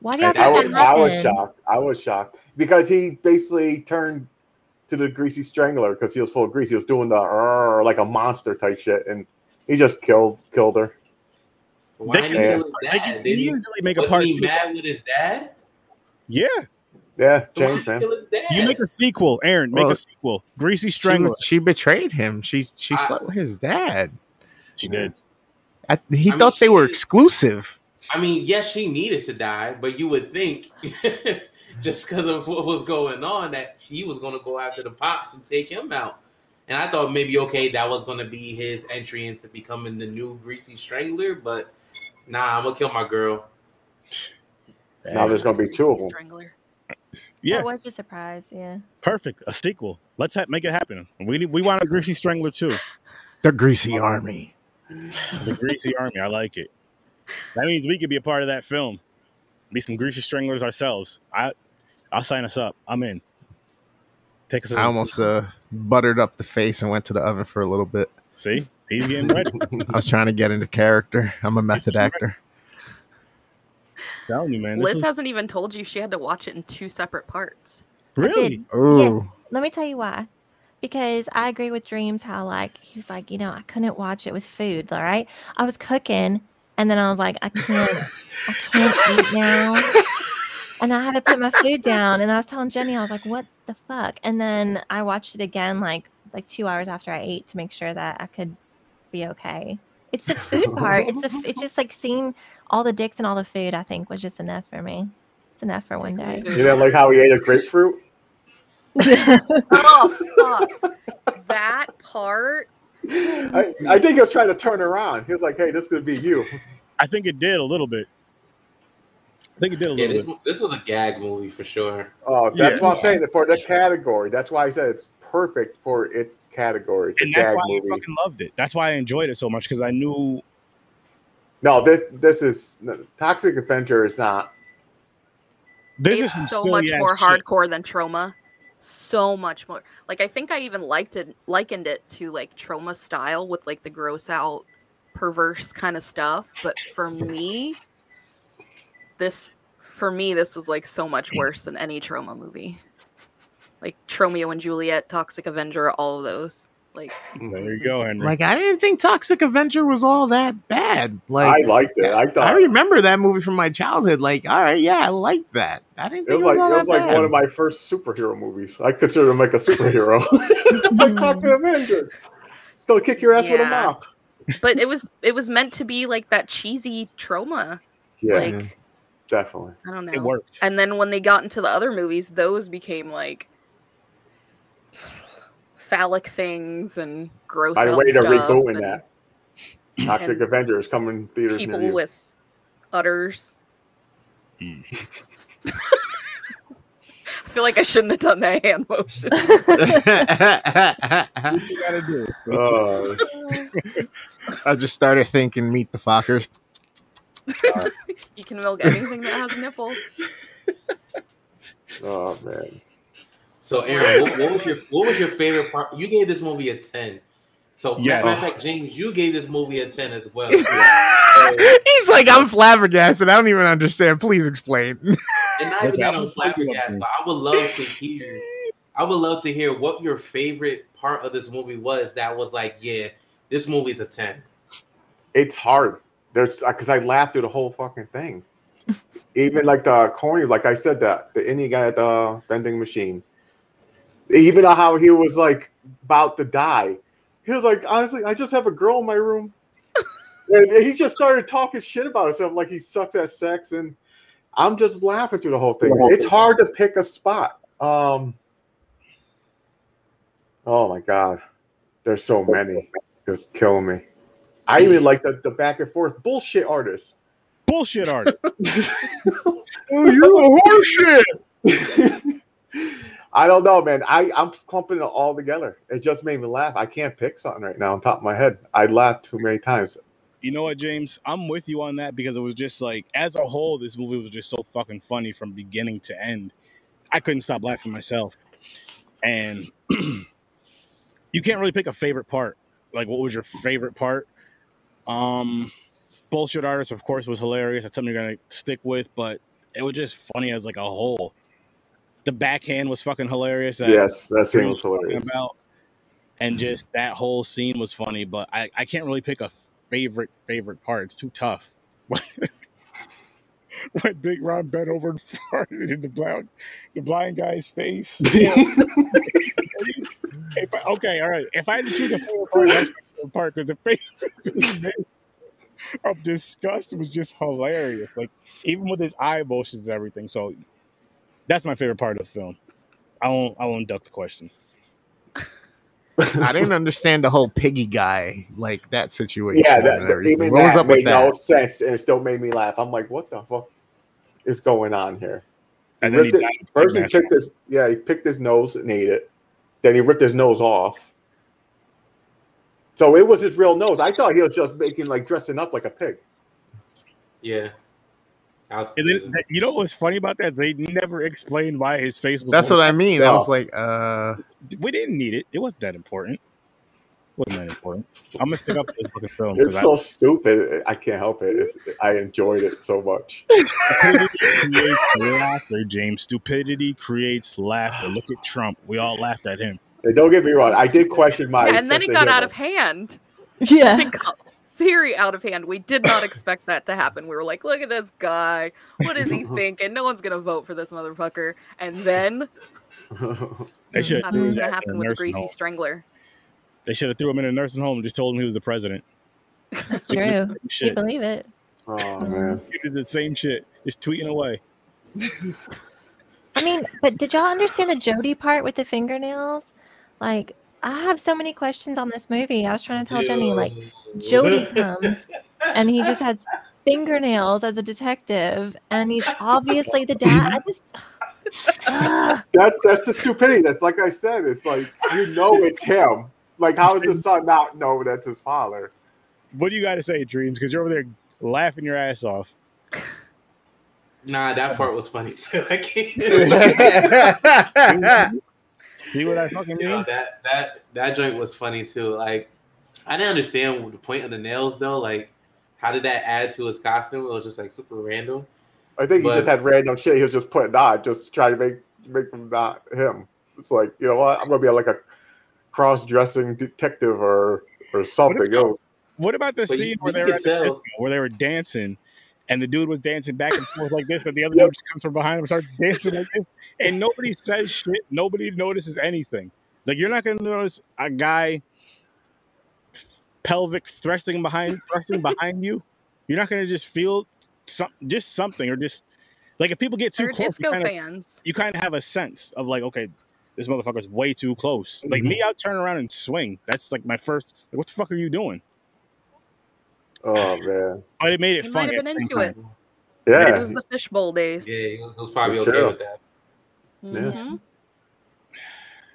Why do you have I to was, I was shocked. I was shocked because he basically turned to the greasy strangler because he was full of grease. He was doing the like a monster type shit, and he just killed killed her. Why They can- kill his They can Did easily make a wasn't part he two. mad with his dad? Yeah. Yeah, James, did man. kill his dad? You make a sequel, Aaron. Make Well, a sequel. Greasy Strangler. she betrayed him. She she I- slept with his dad. She did. I, he I mean, thought they were she- exclusive. I mean, yes, she needed to die, but you would think just because of what was going on that he was going to go after the pops and take him out. And I thought maybe okay, that was going to be his entry into becoming the new greasy strangler, but nah, I'm gonna kill my girl. Now there's gonna be two of them. Strangler. Yeah. That was a surprise. Yeah. Perfect. A sequel. Let's ha- make it happen. We need, we want a Greasy Strangler too. The greasy army. The Greasy Army. I like it. That means we could be a part of that film. Be some Greasy Stranglers ourselves. I, I'll sign us up. I'm in. Take us. I almost uh, buttered up the face and went to the oven for a little bit. See. He's getting ready. I was trying to get into character. I'm a method actor. Telling you, man. Liz was- hasn't even told you she had to watch it in two separate parts. really. Oh. Ooh. Let me tell you why. Because I agree with Dreams how like he was like, you know, I couldn't watch it with food, all right? I was cooking and then I was like, I can't I can't eat now. And I had to put my food down and I was telling Jenny, I was like, what the fuck? And then I watched it again like like two hours after I ate to make sure that I could be okay. It's the food part. It's the it's just like seeing all the dicks and all the food, I think, was just enough for me. It's enough for one day. You didn't like how he ate a grapefruit? oh fuck! that part. I, I think he was trying to turn around. He was like, "Hey, this could be you." I think it did a little bit. I think it did a Yeah, little bit. this was a gag movie for sure. Oh, that's Yeah. what I'm saying. For the category, that's why I said it's perfect for its category. It's bit. a And that's gag why movie. I fucking loved it. That's why I enjoyed it so much because I knew No, this this is Toxic Avenger is not. this it's is so much more shit. hardcore than Troma. So much more. Like I think I even liked it, likened it to like Troma style with like the gross out, perverse kind of stuff. But for me, this for me this is like so much worse than any Troma movie. Like Tromeo and Juliet, Toxic Avenger, all of those. Like There you go, Henry. Like I didn't think Toxic Avenger was all that bad. Like I liked it. I thought I remember that movie from my childhood. Like, all right, yeah, I like that. I didn't it think was like it was like bad. one of my first superhero movies. I consider him like a superhero. like Toxic Avenger. Gonna kick your ass with a Yeah. mop. but it was it was meant to be like that cheesy Troma. Yeah, Like definitely. I don't know. it worked. And then when they got into the other movies, those became like phallic things and gross. By the out way, they're rebooting that. Toxic and Avenger is coming in theaters near People you. with udders. Hmm. I feel like I shouldn't have done that hand motion. You gotta do? Uh, I just started thinking, meet the Fockers. you he can milk anything that has nipples. Oh man. So, Aaron, what, what was your what was your favorite part? You gave this movie a ten. So, Yes. matter of fact, James, you gave this movie a ten as well. He's like, I'm flabbergasted. I don't even understand. Please explain. And not even Okay, that I'm I'm flabbergasted, but I would love to hear. I would love to hear what your favorite part of this movie was. That was like, yeah, this movie's a ten. It's hard. There's because I laughed through the whole fucking thing. Even like the corny, like I said, that the Indian guy at the vending machine. Even how he was like about to die. He was like, honestly, I just have a girl in my room. and he just started talking shit about himself like he sucks at sex. And I'm just laughing through the whole thing. It's hard to pick a spot. Um Oh my god. There's so many. Just killing me. I even like the, the back and forth bullshit artists. Bullshit artist. oh, you're a horseshit. I don't know, man. I, I'm clumping it all together. It just made me laugh. I can't pick something right now on top of my head. I laughed too many times. You know what, James? I'm with you on that because it was just like, as a whole, this movie was just so fucking funny from beginning to end. I couldn't stop laughing myself. And you can't really pick a favorite part. Like, what was your favorite part? Um, bullshit artist, of course, was hilarious. That's something you're gonna stick with, but it was just funny as like a whole. The backhand was fucking hilarious. Yes, that scene was hilarious. about, and just that whole scene was funny. But I, I can't really pick a favorite favorite part. It's too tough. when Big Ron bent over and farted in the blind the blind guy's face. if I, okay, all right. If I had to choose a favorite part because the face of disgust was just hilarious. Like even with his eye motions and everything. So that's my favorite part of the film. I won't I won't duck the question. I didn't understand the whole piggy guy, like that situation. Yeah, that, everything. even what was that up with made no sense, and it still made me laugh. I'm like, what the fuck is going on here? And then he it- First, he mask. picked his yeah, he picked his nose and ate it. Then he ripped his nose off. So it was his real nose. I thought he was just making like dressing up like a pig. Yeah. That And then, you know what's funny about that? They never explained why his face was. That's what I mean. I was like, uh, We didn't need it. It wasn't that important. wasn't that important. I'm gonna stick up with this fucking film. 'cause It's I- so stupid. I can't help it. It's, I enjoyed it so much. Laughter, James. Stupidity creates laughter. Look at Trump. We all laughed at him. And don't get me wrong. I did question my. and then sense it got out of hand. Yeah. It got very out of hand. We did not expect that to happen. We were like, look at this guy. What is he thinking? No one's gonna vote for this motherfucker. And then They should that's have threw what's his gonna ass in happen with nursing Greasy home. Strangler. They should have threw him in a nursing home and just told him he was the president. That's true. You believe it. oh um, man. You did the same shit, just tweeting away. I mean, but did y'all understand the Jody part with the fingernails? Like, I have so many questions on this movie. I was trying to tell Jenny, like, Jody comes and he just has fingernails as a detective, and he's obviously the dad. I just. That's that's the stupidity. That's like I said. It's like you know it's him. Like how does the son not know that's his father? What do you got to say, Dreams? Because you're over there laughing your ass off. Nah, that part was funny too. I can't. See what I fucking You know, mean? that that that joint was funny too. Like, I didn't understand the point of the nails though. Like, how did that add to his costume? It was just like super random. I think he just had random shit. He was just putting on, just trying to make make them not him. It's like you know what? I'm gonna be like a cross-dressing detective or or something else. What about the But you- scene where you they were at the disco, where they were dancing, and the dude was dancing back and forth like this, and the other Yep. dude just comes from behind him and starts dancing like this, and nobody says shit. Nobody notices anything. Like you're not gonna notice a guy pelvic thrusting behind thrusting behind you. You're not gonna just feel some just something or just like if people get too They're close, you disco kind of fans. you kind of have a sense of like, okay, this motherfucker's way too close. Like Mhm. me, I'll turn around and swing. That's like my first. Like, what the fuck are you doing? Oh man, But it made it He might have been into it. Yeah, It was the fishbowl days. Yeah, he was, probably okay too. with that. Mhm.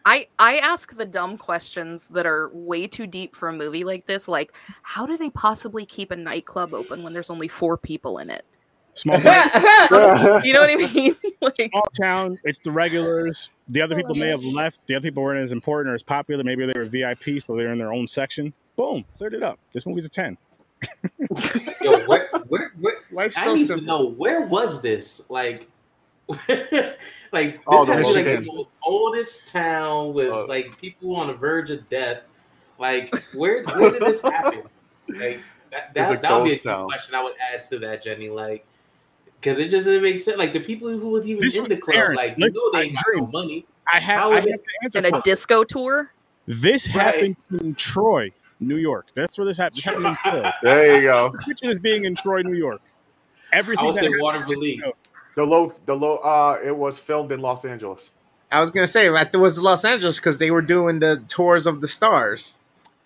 I I ask the dumb questions that are way too deep for a movie like this. Like, how do they possibly keep a nightclub open when there's only four people in it? Small town, you know what I mean? like, small town. It's the regulars. The other people may have left. The other people weren't as important or as popular. Maybe they were VIP, so they're in their own section. Boom, cleared it up. This movie's a ten. Yo, where, where, where, Life's I so need to know where was this? Like, like this Oh, the had to be like the most oldest town with Uh, like people on the verge of death. Like, where where did this happen? Like that It's that, a that would be a ghost good town. question I would add to that, Jenny. Like, because it just doesn't make sense. Like the people who was even This in was the club, Aaron. like you know they I got no money. I have, How I is have to answer in a disco tour. This Right. happened in Troy, New York. That's where this happened. This happened in Troy. there you go. Picture this being in Troy, New York. I Everything would that say happened- Watervliet. The low, the low. Uh, it was filmed in Los Angeles. I was gonna say that was Los Angeles because they were doing the tours of the stars.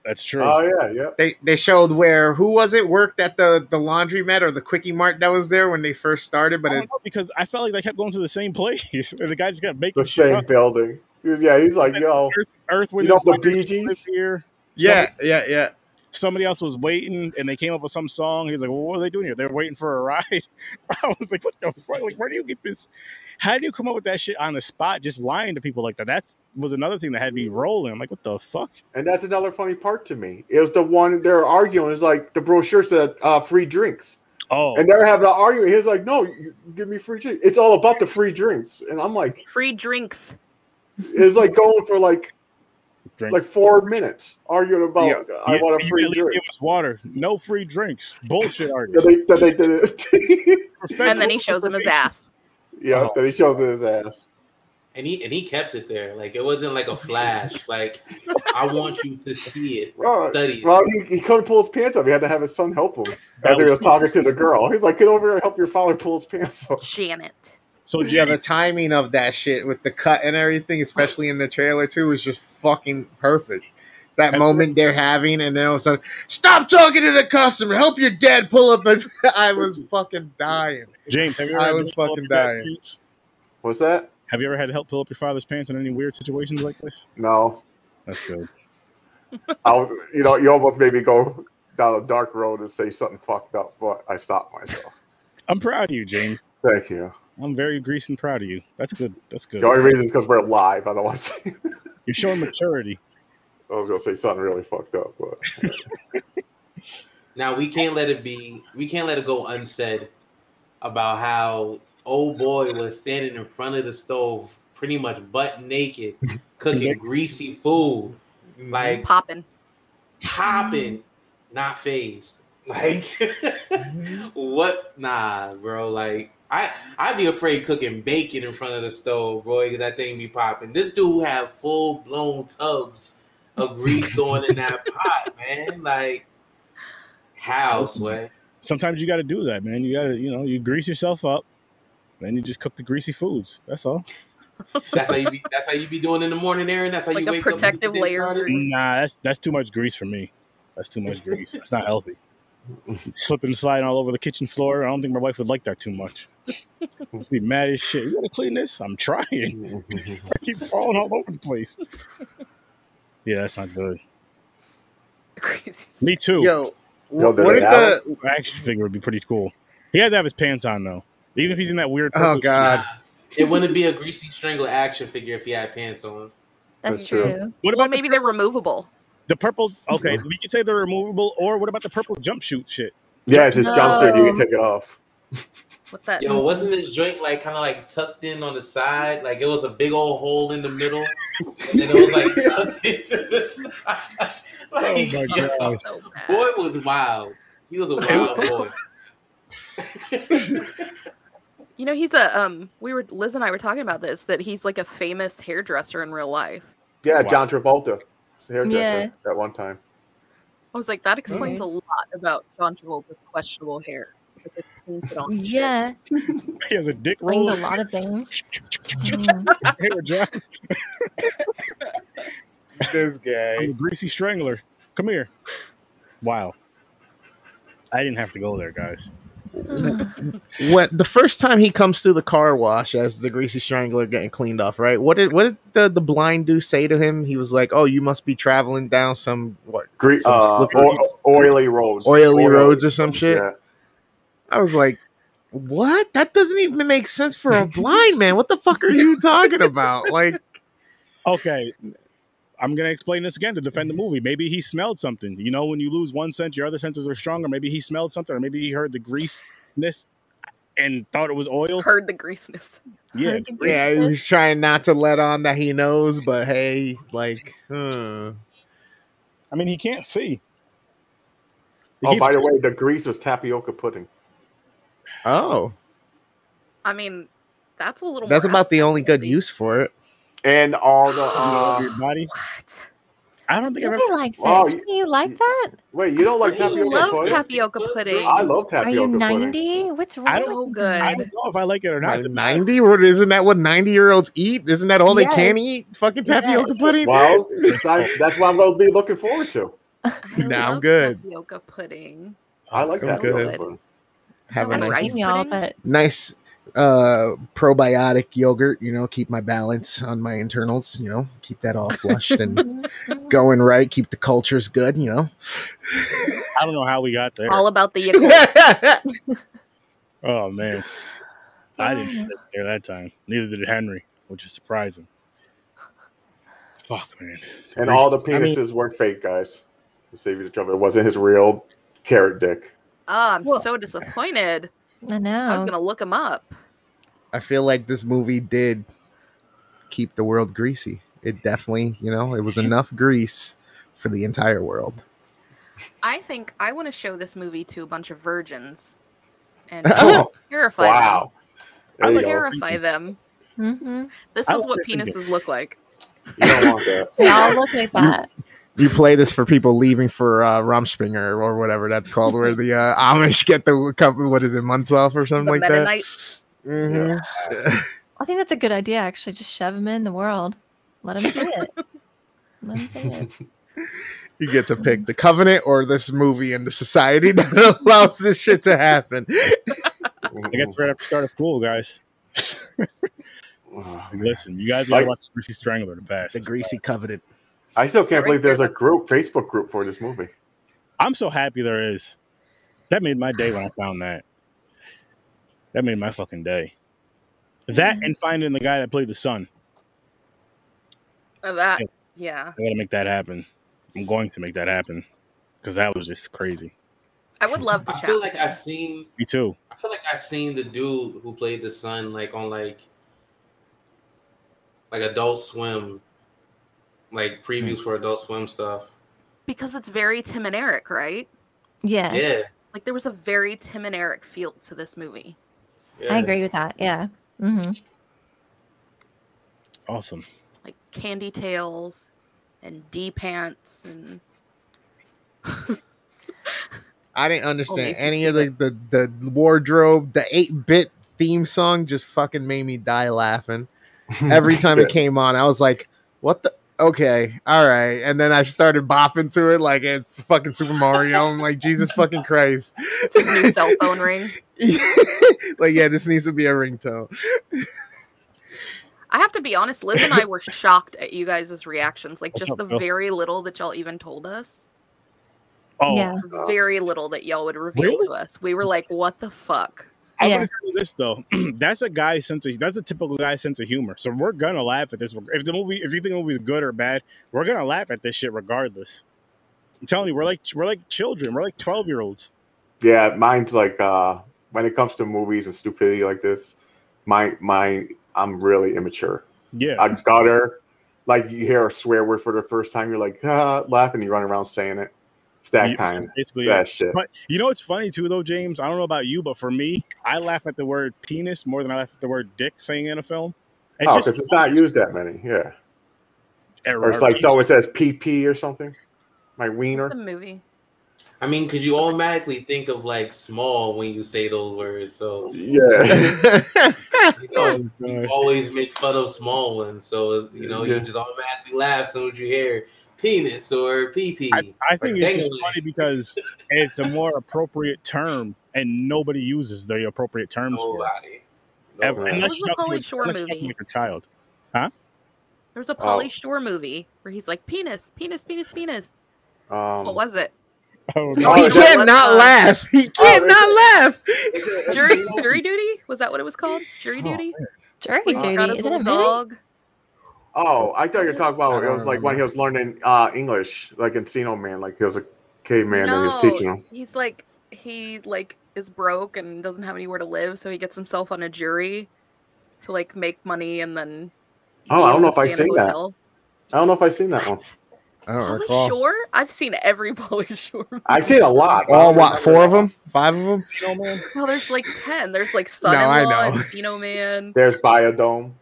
That's true. Oh yeah, yeah. They they showed where who was it worked at the the laundromat or the quickie mart that was there when they first started, but I it, don't know, because I felt like they kept going to the same place. And the guy just kept making The shit same up. building. Yeah, he's like, yo, Earth, Earth, Wind, You know the Fire Bee Gees? Here. Yeah Somebody, yeah yeah. somebody else was waiting, and they came up with some song. He's like, "Well, what are they doing here? They're waiting for a ride." I was like, "What the fuck? Like, where do you get this? How do you come up with that shit on the spot? Just lying to people like that? That was another thing that had me rolling. I'm like, what the fuck? and that's another funny part to me. It was the one they're arguing. It's like the brochure said, uh, free drinks. Oh, And they're having an argument. He's like, no, you give me free drinks. It's all about the free drinks. And I'm like, Free drinks. it's like going for like drink. like four minutes arguing about Yeah. I You- want a you free at least drink. give us water. No free drinks. Bullshit That artists. they, that they did it. And then he shows him his ass. yeah, Oh. then he shows him his ass. And he and he kept it there. Like it wasn't like a flash. like I want you to see it, Right. study it. Well, he, he couldn't pull his pants up. He had to have his son help him That as he was- was talking to the girl. He's like, get over here and help your father pull his pants up. Janet. So Yeah, the James, timing of that shit with the cut and everything, especially in the trailer too, is just fucking perfect. That moment they're having, and then all of a sudden, stop talking to the customer. Help your dad pull up. And I was fucking dying. James, have you ever I had was help pull up fucking dying. What's that? Have you ever had to help pull up your father's pants in any weird situations like this? No. That's good. I was, you know, you almost made me go down a dark road and say something fucked up, but I stopped myself. I'm proud of you, James. Thank you. I'm very greased and proud of you. That's good. That's good. The only reason is because we're live. I don't want to say. You're showing maturity. I was gonna say something really fucked up, but Now we can't let it be. We can't let it go unsaid about how old boy was standing in front of the stove, pretty much butt naked, cooking greasy food, mm-hmm. like Popping. popping, not phased. Like mm-hmm. what? Nah, bro. Like I, I'd be afraid cooking bacon in front of the stove, boy, because that thing be popping. This dude have full blown tubs of grease going in that pot, man. Like how, boy? Sometimes you got to do that, man. You got to, you know, you grease yourself up, then you just cook the greasy foods. That's all. That's how you be. That's how you be doing in the morning, Aaron. That's how Like you a wake up. protective and get layer of started? Nah, that's that's too much grease for me. That's too much grease. It's not healthy. Slipping and sliding all over the kitchen floor. I don't think my wife would like that too much. She'd be mad as shit. You gotta clean this. I'm trying. I keep falling all over the place. Yeah, that's not good. Crazy. Me too. Yo, Yo, what they did the? action figure would be pretty cool. He had to have his pants on though. Even if he's in that weird. Oh god, Nah, it wouldn't be a greasy strangle action figure if he had pants on. That's, That's true. true. What Well, about maybe the they're removable. The purple? Okay, we can say they're removable. Or what about the purple jumpsuit shit? yeah, it's just jumpsuit. You can take it off. With that. Yo, wasn't this joint like kind of like tucked in on the side? Like it was a big old hole in the middle, and then it was like tucked into the side. Like, Oh my yo, God. so boy was wild. He was a wild boy. You know, he's a um. We were Liz and I were talking about this that he's like a famous hairdresser in real life. Yeah, Wow. John Travolta, was a hairdresser Yeah. at one time. I was like, that explains a lot about John Travolta's questionable hair. Like, it's painted on. Yeah, He has a dick explains roll. a lot of things. Hair John. this I'm a guy. greasy strangler. Come here. Wow. I didn't have to go there, guys. When the first time he comes through the car wash as the greasy strangler getting cleaned off, right? What did what did the, the blind dude say to him? He was like, "Oh, you must be traveling down some what Gre- Some uh, o- oily roads. oily roads or some shit." Yeah. I was like, What? That doesn't even make sense for a blind man. What the fuck are you talking about? Like, Okay, I'm gonna explain this again to defend the movie. Maybe he smelled something. You know, when you lose one sense, your other senses are stronger. Maybe he smelled something, or maybe he heard the greaseness and thought it was oil. Heard the greaseness. Yeah, Heard the yeah, he was trying not to let on that he knows, but hey, like, huh. I mean, he can't see. He Oh, by the way, the grease was tapioca pudding. oh, I mean, that's a little. that's more about the only good use for it. And all the you know, uh, your body. What? I don't think I've ever. Likes it. Oh, Do you like that? wait, you don't like tapioca pudding? I love pudding? tapioca pudding. I love tapioca pudding. Are you tapioca 90? What's wrong? I don't- so with good. I don't know if I like it or not. Like to be honest. Ninety? Isn't that what ninety year olds eat? Isn't that all they can eat? Fucking tapioca Yes. pudding. Well, that's, that's what I'm going to be looking forward to. now I'm good. Tapioca pudding. I like I'm tapioca good. pudding. Have a And nice, rice seen y'all, but nice uh probiotic yogurt. You know, keep my balance on my internals. You know, keep that all flushed and going right. Keep the cultures good. You know. I don't know how we got there. All about the Yakult. Oh man, I didn't get there that time. Neither did Henry, which is surprising. Fuck man. And all the I mean- penises weren't fake, guys. To save you the trouble, it wasn't his real carrot dick. Oh, I'm Well- so disappointed. I know. I was gonna look him up. I feel like this movie did keep the world greasy. It definitely, you know, it was enough grease for the entire world. I think I want to show this movie to a bunch of virgins and Oh, purify wow. Them. you go. Purify them. hmm This is what your thinking. penises look like. You don't want that. Y'all look like that. You play this for people leaving for uh, Rumspringa or whatever that's called, where the uh, Amish get the couple, what is it, months off or something The like that. Mennonites. Mhm. I think that's a good idea, actually. Just shove them in the world. Let them see it. Let them see it. You get to pick the covenant or this movie and the society that allows this shit to happen. I guess we're gonna have to start at school, guys. Oh, Listen, you guys gotta Like- watch Greasy Strangler the best. The greasy covenant. I still can't Right believe there's there, a group, Facebook group for this movie. I'm so happy there is. That made my day when I found that. That made my fucking day. That and finding the guy that played the son. Uh, That, Yeah. yeah. I gotta make that happen. I'm going to make that happen because that was just crazy. I would love to I chat. feel like I've seen. Me too. I feel like I've seen the dude who played the son like on like like Adult Swim, like previews for Adult Swim stuff. because it's very Tim and Eric, right? Yeah, Yeah, Like there was a very Tim and Eric feel to this movie. yeah. I agree with that. Yeah. Mm-hmm. Awesome. Like Candy Tails and D Pants and I didn't understand if any of the, the, the wardrobe. The 8 bit theme song just fucking made me die laughing. Every time it came on, I was like, what the? Okay, all right. And then I started bopping to it like it's fucking Super Mario. I'm like, Jesus fucking Christ. it's his new cell phone ring. like, yeah, this needs to be a ringtone. I have to be honest, Liz and I were shocked at you guys' reactions. Like What's just up, the Phil? very little that y'all even told us. Oh, Yeah. Very little that y'all would reveal Really? to us. We were like, what the fuck? I'm Yeah. gonna tell you this though. that's a guy's sense of that's a typical guy's sense of humor. So we're gonna laugh at this. If the movie, if you think the movie's good or bad, we're gonna laugh at this shit regardless. I'm telling you, we're like we're like children. We're like twelve year olds. Yeah, mine's like uh when it comes to movies and stupidity like this, my my I'm really immature. Yeah, I gutter. Like you hear a swear word for the first time, you're like ah, laughing, you run around saying it. It's that You- kind. basically. That shit. But you know what's funny too, though, James? I don't know about you, but for me, I laugh at the word penis more than I laugh at the word dick saying in a film. oh, because it's not used that many. Yeah. Or it's like so it says PP or something. My What's wiener. the movie? I mean, because you automatically think of like small when you say those words. So Yeah. you know, Oh, you always make fun of small ones. So you know, Yeah. you just automatically laugh as soon as you hear penis or PP. I, I think it's just funny because it's a more appropriate term, and nobody uses the appropriate terms for it. Nobody. Ever. Nobody. Unless was you're talking Pauly Shore unless talking movie? with a child. Huh? There's a Oh. Pauly Shore movie where he's like penis, penis, penis, penis. Um, What was it? Oh, Oh, he is can't not uh, laugh. He can't is not it- laugh. Jury jury duty was that what it was called? Jury Oh, duty. Jury duty. got his Is it a little movie? Dog. Oh, I thought you were talking about it was like when he was learning uh, English, like Encino Man, like he was a caveman and he was teaching him. He's like he like is broke and doesn't have anywhere to live, so he gets himself on a jury to like make money and then. Oh, I don't know if I've stay in a seen that. I don't know if I've seen that one. I don't Polish recall. Shore? I've seen every Pauly Shore. movie. I've seen a lot. but I All what? Four of them? Five of them? Encino Man. Well, there's like ten. There's like No, Son-in-Law, I know. Encino Man. There's Biodome.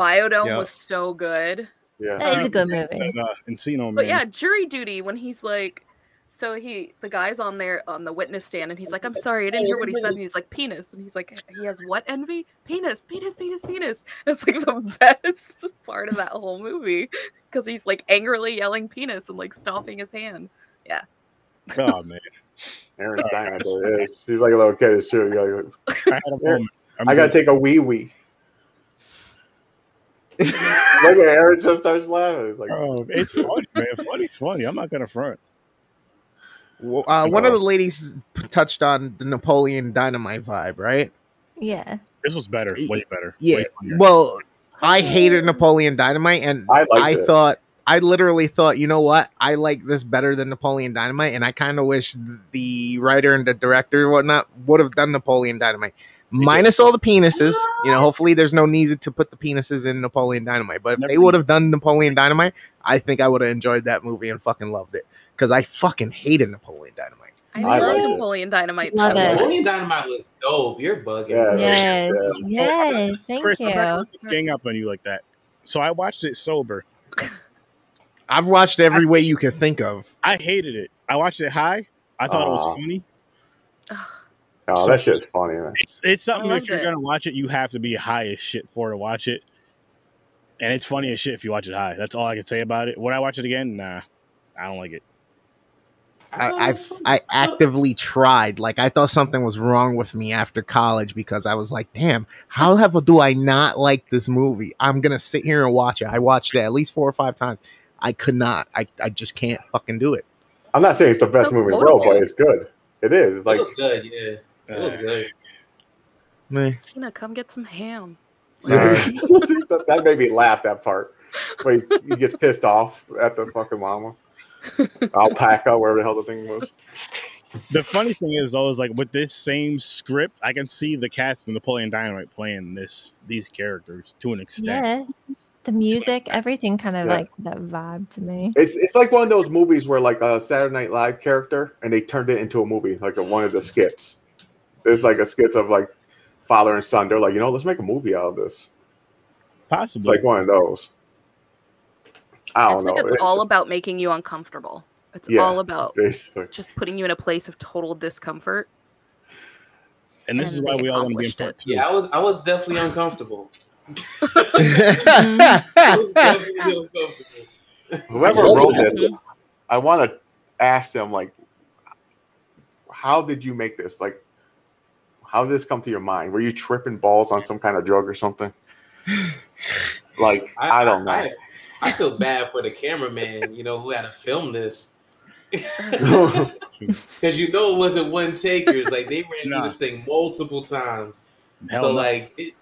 Biodome Yep. was so good. Yeah. That is a good movie. an, uh, Encino Man. But yeah, jury duty when he's like, so he the guy's on there on the witness stand and he's like, I'm sorry, I didn't hear what he said. And he's like, penis, and he's like, he has what envy? Penis, penis, penis, penis. It's like the best part of that whole movie because he's like angrily yelling penis and like stomping his hand. Yeah. Oh man, Aaron's dying. That's what it is. He's like a little kid. It's true. You I had a. I'm gotta take a wee wee. Look at Aaron just starts laughing. It's like, Oh, it's funny, man. Funny's funny. I'm not gonna front. Well, Uh, one of the ladies touched on the Napoleon Dynamite vibe, right? Yeah. This was better, way better. Yeah. way. Well, I hated Napoleon Dynamite, and I I it. thought I literally thought, you know what? I like this better than Napoleon Dynamite, and I kind of wish the writer and the director and whatnot would have done Napoleon Dynamite. Minus all the penises, you know. Hopefully, there's no need to put the penises in Napoleon Dynamite. But if they would have done Napoleon Dynamite, I think I would have enjoyed that movie and fucking loved it because I fucking hated Napoleon Dynamite. I, I love liked it. Napoleon Dynamite. Love so it. Napoleon Dynamite was dope. You're bugging. Yeah, Yes. yeah. Yes. Thank Chris, I'm you. gang up on you like that. So I watched it sober. I've watched every way you can think of. I hated it. I watched it high. I thought it was Aw. funny. Oh, that shit's funny, man. It's, it's something I if you're it. gonna watch it, you have to be high as shit for to watch it. And it's funny as shit if you watch it high. That's all I can say about it. Would I watch it again? Nah, I don't like it. I, I've I actively tried. Like I thought something was wrong with me after college because I was like, damn, how have do I not like this movie? I'm gonna sit here and watch it. I watched it at least four or five times. I could not. I, I just can't fucking do it. I'm not saying it's the best movie in the world, but it's good. It is. It's like was good. Yeah, it was good. Meh. Tina, come get some ham. That, that made me laugh. That part, where he, he gets pissed off at the fucking llama, alpaca, wherever the hell the thing was. The funny thing is, though, is like with this same script, I can see the cast of Napoleon Dynamite playing this these characters to an extent. Yeah. The music, everything kind of Yeah. like that vibe to me. It's it's like one of those movies where like a Saturday Night Live character, and they turned it into a movie, like a, one of the skits. There's like a skits of like father and son. They're like, you know, let's make a movie out of this. It's Possibly. like one of those. I don't It's know. like it's It's all just about making you uncomfortable. It's Yeah. all about basically. just putting you in a place of total discomfort. and this is why we all want to be in accomplished part two. Yeah, I was I was definitely uncomfortable. I was definitely uncomfortable. Whoever wrote this, I want to ask them like, how did you make this? Like, how did this come to your mind? Were you tripping balls on some kind of drug or something? Like, I, don't know. I, I feel bad for the cameraman, you know, who had to film this. Because you know it wasn't one takers. Like they ran Nah. through this thing multiple times. Hell so no. like, it,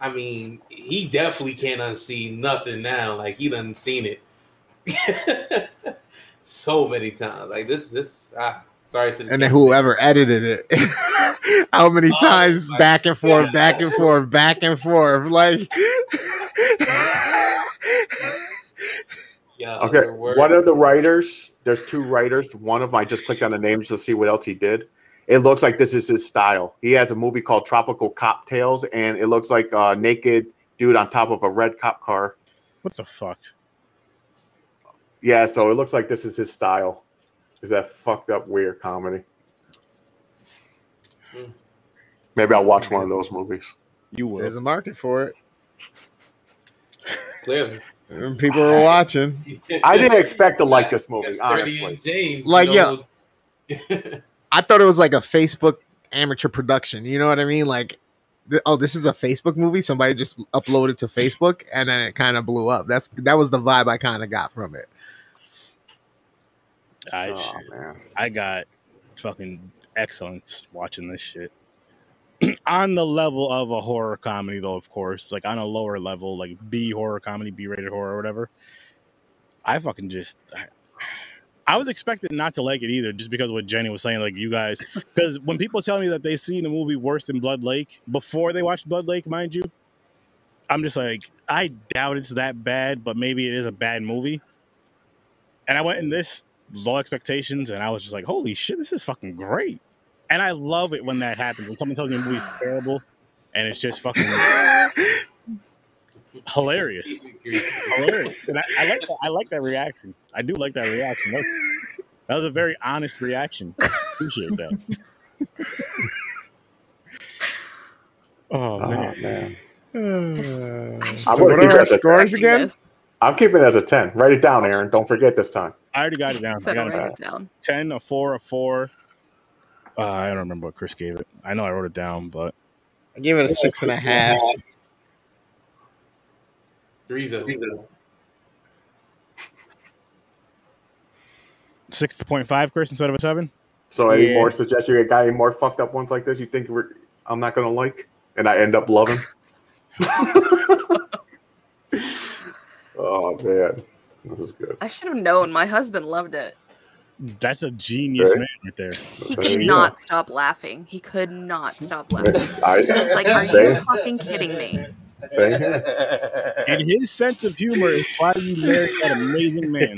I mean, he definitely can't unsee nothing now. Like he done seen it so many times. Like this, this. Ah, sorry to. and then whoever edited it, how many Oh times my back and forth, God. back and forth, back and forth, like. Yeah. Okay, one of the writers, there's two writers. One of them, I just clicked on the names to see what else he did. It looks like this is his style. He has a movie called Tropical Cocktails, and it looks like a naked dude on top of a red cop car. what the fuck? Yeah, so it looks like this is his style. Is that fucked up weird comedy? Hmm. Maybe I'll watch one of those movies. You will. There's a market for it. Clearly. And people are watching. I didn't expect to like this movie, honestly. James, Like, you know, I thought it was like a Facebook amateur production. You know what I mean? Like, th- oh, this is a Facebook movie. Somebody just uploaded to Facebook, and then it kind of blew up. That's that was the vibe I kind of got from it. I oh man. I got fucking excellence watching this shit. on the level of a horror comedy, though, of course, like on a lower level, like B horror comedy, B rated horror, or whatever. I fucking just. I, I was expecting not to like it either, just because of what Jenny was saying. Like you guys, because when people tell me that they seen a movie worse than Blood Lake before they watched Blood Lake, mind you, I'm just like, I doubt it's that bad, but maybe it is a bad movie. And I went in this low expectations, and I was just like, holy shit, this is fucking great. And I love it when that happens. When someone tells me a movie's terrible, and it's just fucking hilarious, hilarious. And I, I like that, I like that reaction. I do like that reaction. That's, that was a very honest reaction. Appreciate that. oh Oh man, man. I I so what are our that scores again? this. I'm keeping it as a 10. Write it down, Aaron. Don't forget this time. I already got it down. I got it down. it down. ten, a four, a four. Uh, I don't remember what Chris gave it. I know I wrote it down, but I gave it a six and a half. Three's a six point five, Chris, instead of a seven. So any Yeah. more suggestions? You got any more fucked up ones like this you think we're I'm not gonna like? And I end up loving? oh man. This is good. I should have known. My husband loved it. That's a genius Okay. man right there. He There could you not stop laughing. He could not stop laughing. I, It's like, are you same, fucking kidding me? same here. And his sense of humor is why you married that amazing man.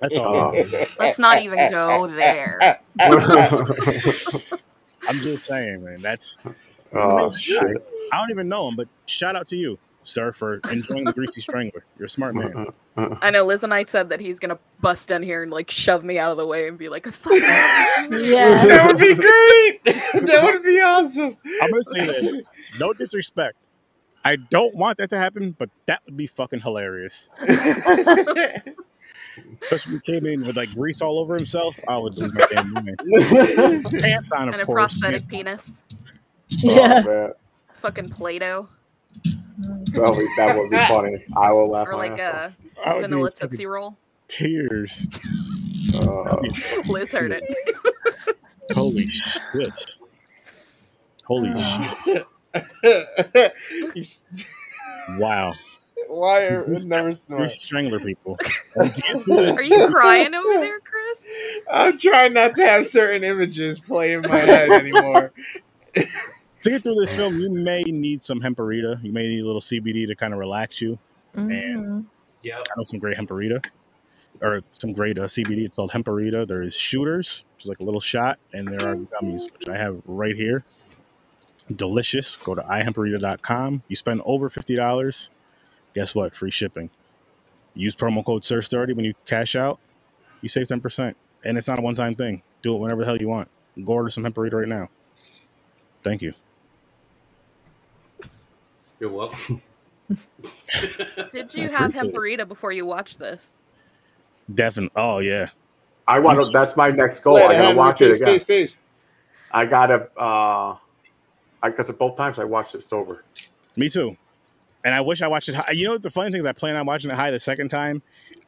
That's all. Let's not even go there. I'm just saying, man. That's oh shit. I don't even know him, but shout out to you, sir, for enjoying the greasy strangler. You're a smart man. Uh-huh, uh-huh. I know Liz and I said that he's gonna bust in here and like shove me out of the way and be like, "Fuck. Yeah. that would be great. that would be awesome. I'm gonna say this. No disrespect. I don't want that to happen, but that would be fucking hilarious. Especially if he came in with like grease all over himself, I would lose my damn mind. Pants on, of and a course. prosthetic Pants on. penis, Yeah. Oh, man. fucking Play-Doh, That would, that would be funny. I will laugh or my like ass a I would vanilla be fucking Tootsie Roll. tears. Uh, Liz heard it. Holy shit. Holy shit. Wow. Why are never snort? Greasy strangler people. And to get through this- Are you crying over there, Chris? I'm trying not to have certain images play in my head anymore. To get through this film, you may need some hemperita. You may need a little CBD to kind of relax you. Mhm. Yep. I know some great hemperita or some great uh, CBD. It's called hemperita. There is shooters, which is like a little shot, and there are gummies, which I have right here. Delicious. Go to ihemperita.com. You spend over fifty dollars. Guess what? Free shipping. Use promo code SIR30 when you cash out. You save ten percent, and it's not a one-time thing. Do it whenever the hell you want. Go order some hemperita right now. Thank you. You're welcome. Did you I have appreciate it. before you watched this? Definitely. Oh yeah. I want to. That's my next goal. I gotta watch it again. Space, space. I gotta. Uh, I because both times I watched it sober. Me too. And I wish I watched it high. You know what the funny thing is I plan on watching it high the second time.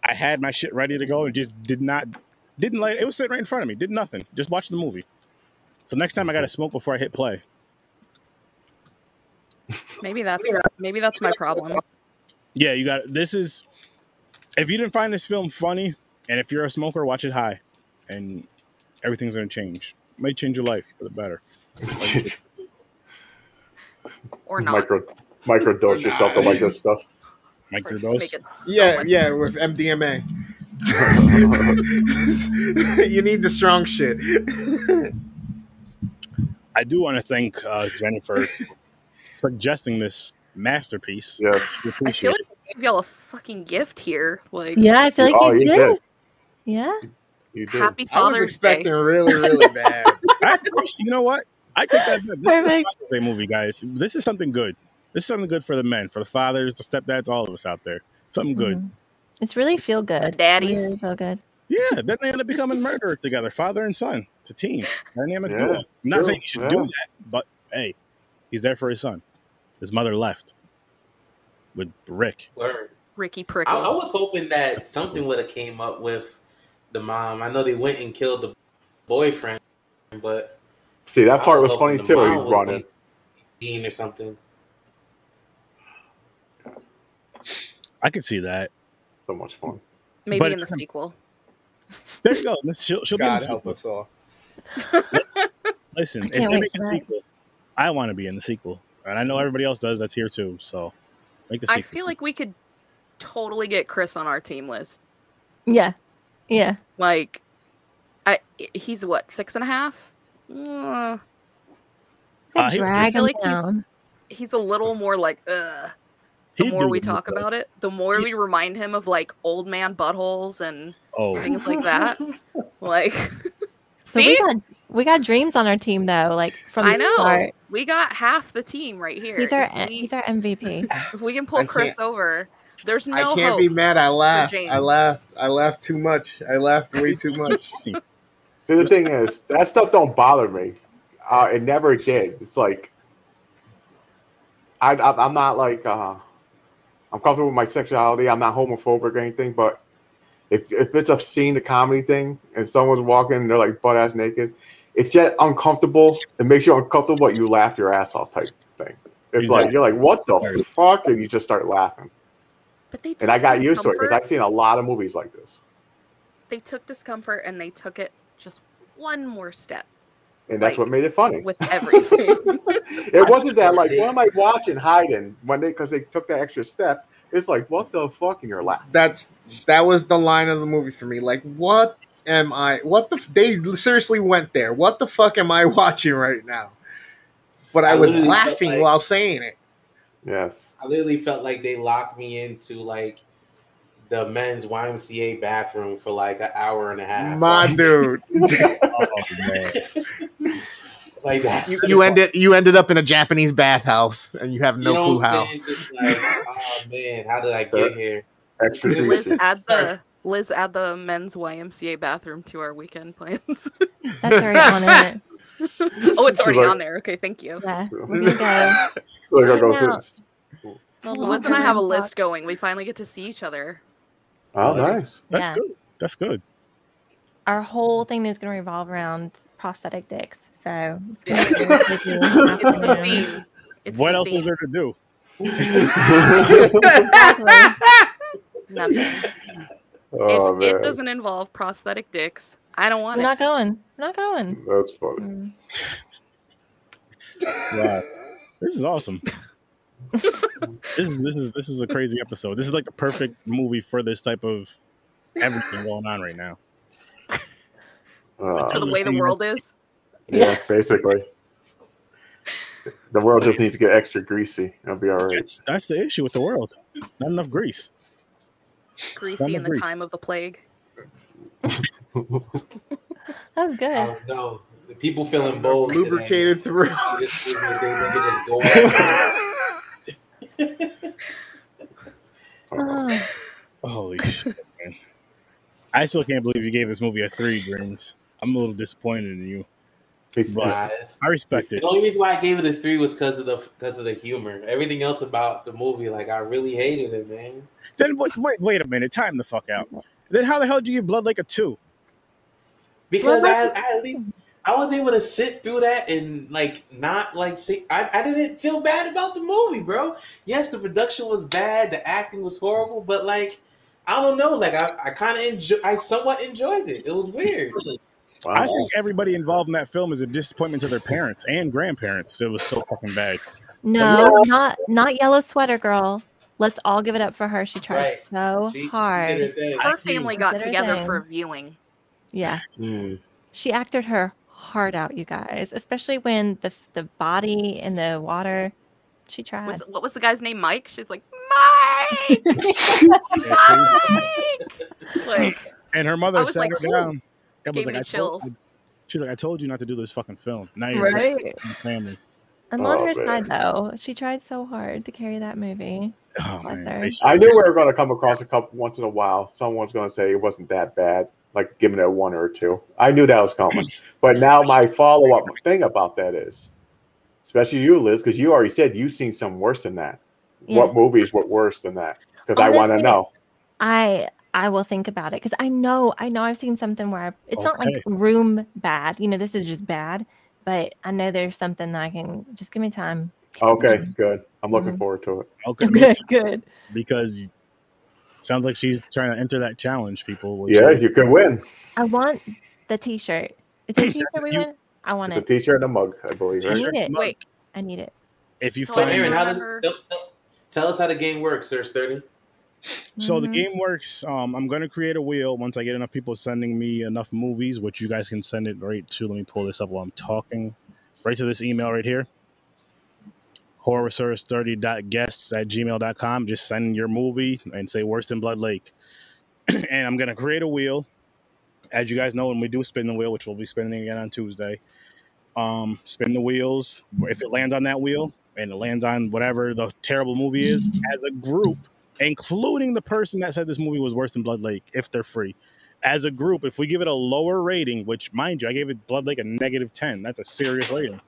I had my shit ready to go and just did not didn't like it was sitting right in front of me. Did nothing. Just watch the movie. So next time I gotta smoke before I hit play. Maybe that's maybe that's my problem. Yeah, you got this is if you didn't find this film funny, and if you're a smoker, watch it high. And everything's gonna change. Might change your life for the better. Or not. micro microdose yourself to like this stuff. Mike Or just Dose. make so Yeah, yeah, with MDMA. you need the strong shit. I do want to thank uh, Jenny for suggesting this masterpiece. Yes. We I feel like I gave y'all a fucking gift here. Like Yeah, I feel like Oh, you, you did. did. Yeah. You did. happy I was expecting Day. really, really bad. I you know what? I take that. This is a Father's Day movie, guys. This is something good. This is something good for the men, for the fathers, the stepdads, all of us out there. Something good. Mhm. It's really feel good. daddies. Really feel good. Yeah. Then they end up becoming murderers together, father and son. It's a team. Dynamic Yeah, duo. I'm not true, saying you should yeah. do that, but hey, he's there for his son. His mother left with Rick. Word. Ricky I, Prickles. I was hoping that something would have came up with the mom. I know they went and killed the boyfriend, but See, that part was hoping funny too. mom He's was running. Dean or something. I could see that. So much fun. Maybe but in the sequel. There you go. Let's- She'll, she'll be in God the help sequel. us all. Listen, if they make a sequel, I want to be in the sequel, and I know everybody else does. That's here too. So make the I sequel. feel like we could totally get Chris on our team list. Yeah. Yeah. Like, I he's what six and a half. Uh, Uh, he- drag feel him like he's- down. he's a little more like, ugh. The He'd more we talk movie. about it, the more we remind him of like old man buttholes and Oh, things like that. like, But we got we got dreams on our team though. Like from the I know start. we got half the team right here. He's our If we, he's our MVP. if we can pull Chris over, there's no I can't hope. be mad. I laughed. I laughed. I laughed too much. I laughed way too much. See, the thing is, that stuff don't bother me. Uh, it never did. It's like I, I I'm not like uh, I'm comfortable with my sexuality. I'm not homophobic or anything, but if if it's a scene, a comedy thing, and someone's walking and they're like butt ass naked, it's just uncomfortable. It makes you uncomfortable, but you laugh your ass off type thing. It's like you're like, what the Right. fuck, and you just start laughing. but they And I took got used to it because I've seen a lot of movies like this. they took discomfort and they took it just one more step And that's Like, what made it funny. with everything. It wasn't that like what am I watching hiding when they because they took that extra step. It's like what the fuck, and you're laughing. That's that was the line of the movie for me. Like, what am I? What the? They seriously went there. What the fuck am I watching right now? But I, I was laughing like- while saying it. Yes, I literally felt like they locked me into like the men's YMCA bathroom for like an hour and a half. My like, dude, oh man. Like that. you, you ended you ended up in a Japanese bathhouse, and you have no you know clue what I'm how. Just like, oh man, how did I get here? extra Liz, add the Liz, add the men's YMCA bathroom to our weekend plans. That's already on it. oh, it's She's already like- on there. Okay, thank you. Yeah. We're gonna go. So they're gonna go out. sit- The Liz and I have a laundry list going. We finally get to see each other. Oh, nice. That's Yeah. good. That's good. Our whole thing is gonna revolve around prosthetic dicks. So it's Yeah. gonna be It's the afternoon. theme. It's what the else is there to do? Nothing. oh if man, it doesn't involve prosthetic dicks, I don't want I'm it. not going. I'm not going. that's funny. Mm. Wow. This is awesome. this is this is this is a crazy episode. This is like the perfect movie for this type of everything going on right now. Uh, to the way the world is. yeah, basically. The world just needs to get extra greasy. It'll be all right. That's that's the issue with the world. Not enough grease. Greasy in the Grease. time of the plague. That was good. I don't. The people feeling bold. today. Lubricated through. Oh, Holy shit, man. I still can't believe you gave this movie a three, Dreams. I'm a little disappointed in you. But- I respect it. The only reason why I gave it a three was because of the because of the humor. Everything else about the movie, like I really hated it, man. Then wait, wait, wait a minute. Time the fuck out. Then how the hell do you give Blood Lake a two? Because Well, I, I at least I was able to sit through that and like not like see. I, I didn't feel bad about the movie, bro. Yes, the production was bad, the acting was horrible, but like I don't know, like I, I kind of enjoy, I somewhat enjoyed it. It was weird. I think everybody involved in that film is a disappointment to their parents and grandparents. It was so fucking bad. no, not not yellow sweater girl. Let's all give it up for her. She tried Right. so She- she hard. her family got together thing. for a viewing. Yeah, Mm. she acted her heart out, you guys. Especially when the the body in the water. She tried. Was what was the guy's name? Mike. She's like Mike. Mike. Like And her mother was sat like, her "Ooh." down. That was Gave like, me I told, chills. she's like, I told you not to do this fucking film. Now you're Right. right. family. I'm oh, on Oh, her man. side though. She tried so hard to carry that movie. Oh man, her. they should- I knew we were going to come across a couple once in a while. Someone's going to say it wasn't that bad, like giving it a one or a two. I knew that was coming. But now my follow up thing about that is, especially you, Liz, because you already said you've seen some worse than that. Yeah. What movies were worse than that? because I want to know. I I will think about it because I know I know I've seen something where I, it's not like room bad. You know, this is just bad, but I know there's something that I can just give me time. Okay, good. I'm looking Mhm. forward to it. Okay, me Good, good. because sounds like she's trying to enter that challenge, people. Yeah, you can win. I want the T-shirt. Is it a T-shirt we win? I want It's a it. t-shirt and a mug, I believe. I Right? T-shirt. need it. Wait, I need it. if you So So, find Aaron, how does tell, tell, tell us how the game works, Sir Sturdy? So the Mhm. game works. Um, I'm gonna create a wheel once I get enough people sending me enough movies, which you guys can send it right to. Let me pull this up while I'm talking. Right to this email right here. horrorsource30.guests at gmail.com. Just send your movie and say worse than Blood Lake. and I'm gonna create a wheel. As you guys know, when we do spin the wheel, which we'll be spinning again on Tuesday, um, spin the wheels. If it lands on that wheel and it lands on whatever the terrible movie is, as a group, including the person that said this movie was worse than Blood Lake, if they're free. As a group, if we give it a lower rating, which mind you, I gave it Blood Lake a negative 10, that's a serious rating.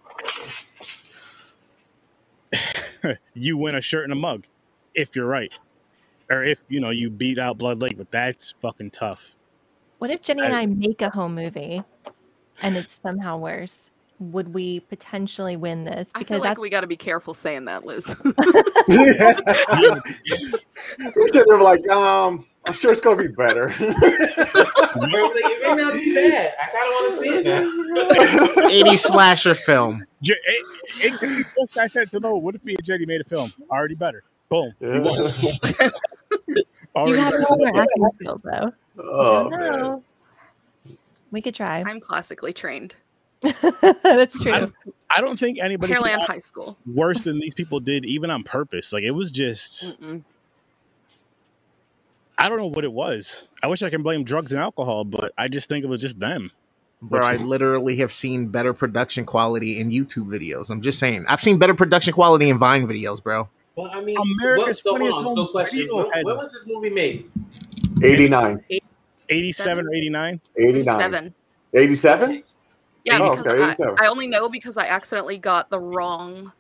you win a shirt and a mug if you're right. Or if, you know, you beat out Blood Lake, but that's fucking tough. What if Jenny and That I make a home movie and it's somehow worse? Would we potentially win this? I feel Because like that's we got to be careful saying that, Liz. we should have like, um, I'm sure it's gonna be better. it may not be bad. I kind of want to see it now. 80 slasher film. J- it, it, be just I said to know, what if me and Jenny made a film? Already better. Boom. Yeah. you have better. no more acting skills, though. oh I don't man. know. We could try. I'm classically trained. that's true. I don't- I don't think anybody Pearland High School. worse than these people did, even on purpose. Like it was just Mm-mm. I don't know what it was. I wish I can blame drugs and alcohol, but I just think it was just them. Bro, Which I literally have seen better production quality in YouTube videos. I'm just saying. I've seen better production quality in Vine videos, bro. Well, I mean, America's what, so Funniest on. Home So question: Video when, when was this movie made? 89, 87 or 89? 89, Seven. 87. Yeah, Oh, okay, I, 87. I only know because I accidentally got the wrong.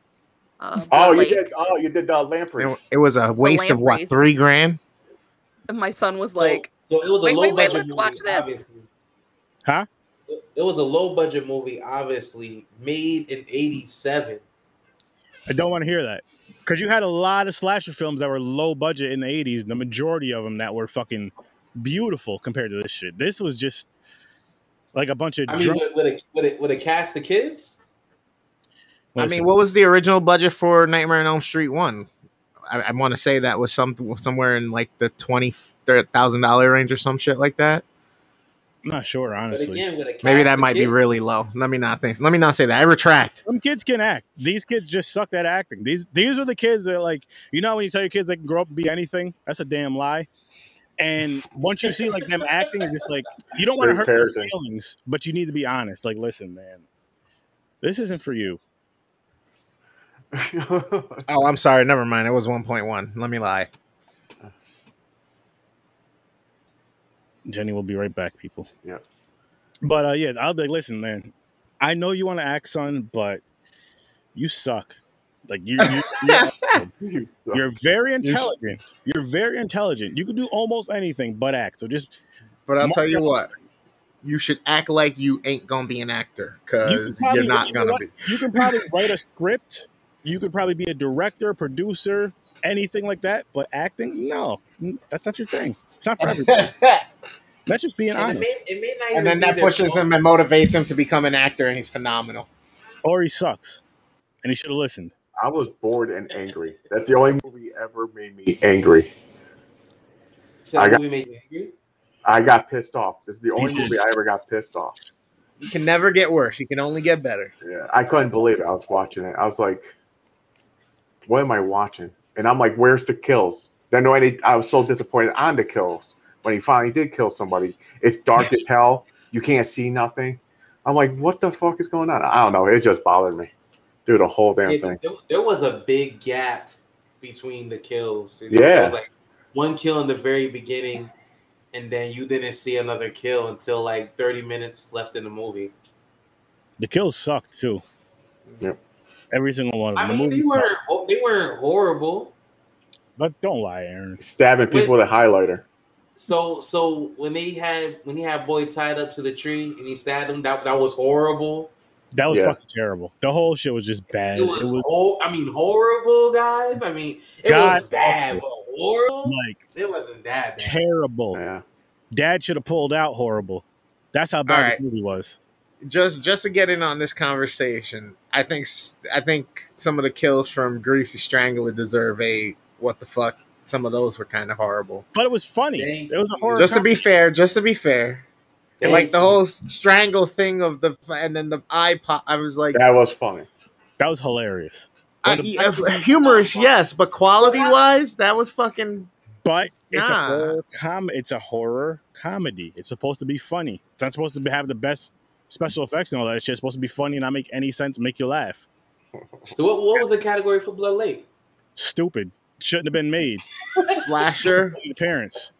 Uh, Oh, you Blake. did. Oh, you did the lamprey. It, it was a waste of what, three grand? And my son was like, so, it was a wait, low wait, wait, budget let's movie. watch this. Obviously. Huh? It, it was a low budget movie, obviously made in '87. I don't want to hear that. Because you had a lot of slasher films that were low budget in the 80s, the majority of them that were fucking beautiful compared to this shit. This was just like a bunch of I mean, drunk. with, with a with a with a cast of kids. I Listen, mean, what was the original budget for Nightmare on Elm Street 1? I, I want to say that was some somewhere in like the twenty thousand dollar range or some shit like that. I'm not sure, honestly. again, with a cast Maybe that of might be really low. Let me not think. Let me not say that. I retract. Some kids can act. These kids just suck at acting. These these are the kids that like you know when you tell your kids they can grow up and be anything. That's a damn lie. And once you see like them acting, it's just like you don't want to hurt their feelings, but you need to be honest. Like, listen, man, this isn't for you. Oh, I'm sorry. Never mind. It was 1.1. Let me lie. Jenny will be right back, people. Yeah. But uh yeah, I'll be like, listen, man, I know you want to act, son, but you suck. Like you, you you're, You suck. you're very intelligent. You're very intelligent. You can do almost anything but act. So just But I'll tell you down- what. You should act like you ain't gonna be an actor because probably- you're not you gonna what? be. You can probably write a script. You could probably be a director, producer, anything like that. But acting, no, that's not your thing. It's not for everybody. That's just being And it may, honest. it may not and then that pushes fault. him and motivates him to become an actor, and he's phenomenal. Or he sucks, and he should have listened. I was bored and angry. That's the only movie ever made me angry. So I got- movie made you angry? I got pissed off. This is the only movie I ever got pissed off. You can never get worse. You can only get better. Yeah, I couldn't believe it. I was watching it. I was like, "What am I watching?" And I'm like, "Where's the kills?" Then when he, I was so disappointed on the kills when he finally did kill somebody. It's dark as hell. You can't see nothing. I'm like, "What the fuck is going on?" I don't know. It just bothered me, dude. The whole damn Yeah, thing. there, there was a big gap between the kills. You Yeah. There was like one kill in the very beginning, and then you didn't see another kill until like 30 minutes left in the movie. The kills sucked too. Yep. Every single one of them. I the mean, they weren't they weren't horrible. But don't lie, Aaron. Stabbing people with a highlighter. So so when they had when he had boy tied up to the tree and he stabbed him, that that was horrible. That was Yeah. fucking terrible. The whole shit was just bad. It was, It was hor- I mean horrible, guys. I mean it God was bad, but horrible. like It wasn't that bad. terrible. Yeah. Dad should have pulled out horrible. That's how bad All this movie was. just just to get in on this conversation, I think I think some of the kills from Greasy Strangler deserve a what the fuck. Some of those were kind of horrible. But it was funny. Dang. It was a horror. Just to be fair, just to be fair, Dang. like the whole strangle thing of the and then the eye pop. I was like, That was funny. that was hilarious. I, yeah, humorous, yes, but quality wise, that was fucking. But it's Nah. a horror com. It's a horror comedy. It's supposed to be funny. It's not supposed to be, have the best special effects and all that shit. It's supposed to be funny and not make any sense, make you laugh. So what, what was the category for Blood Lake? Stupid. Shouldn't have been made. Slasher, The parents.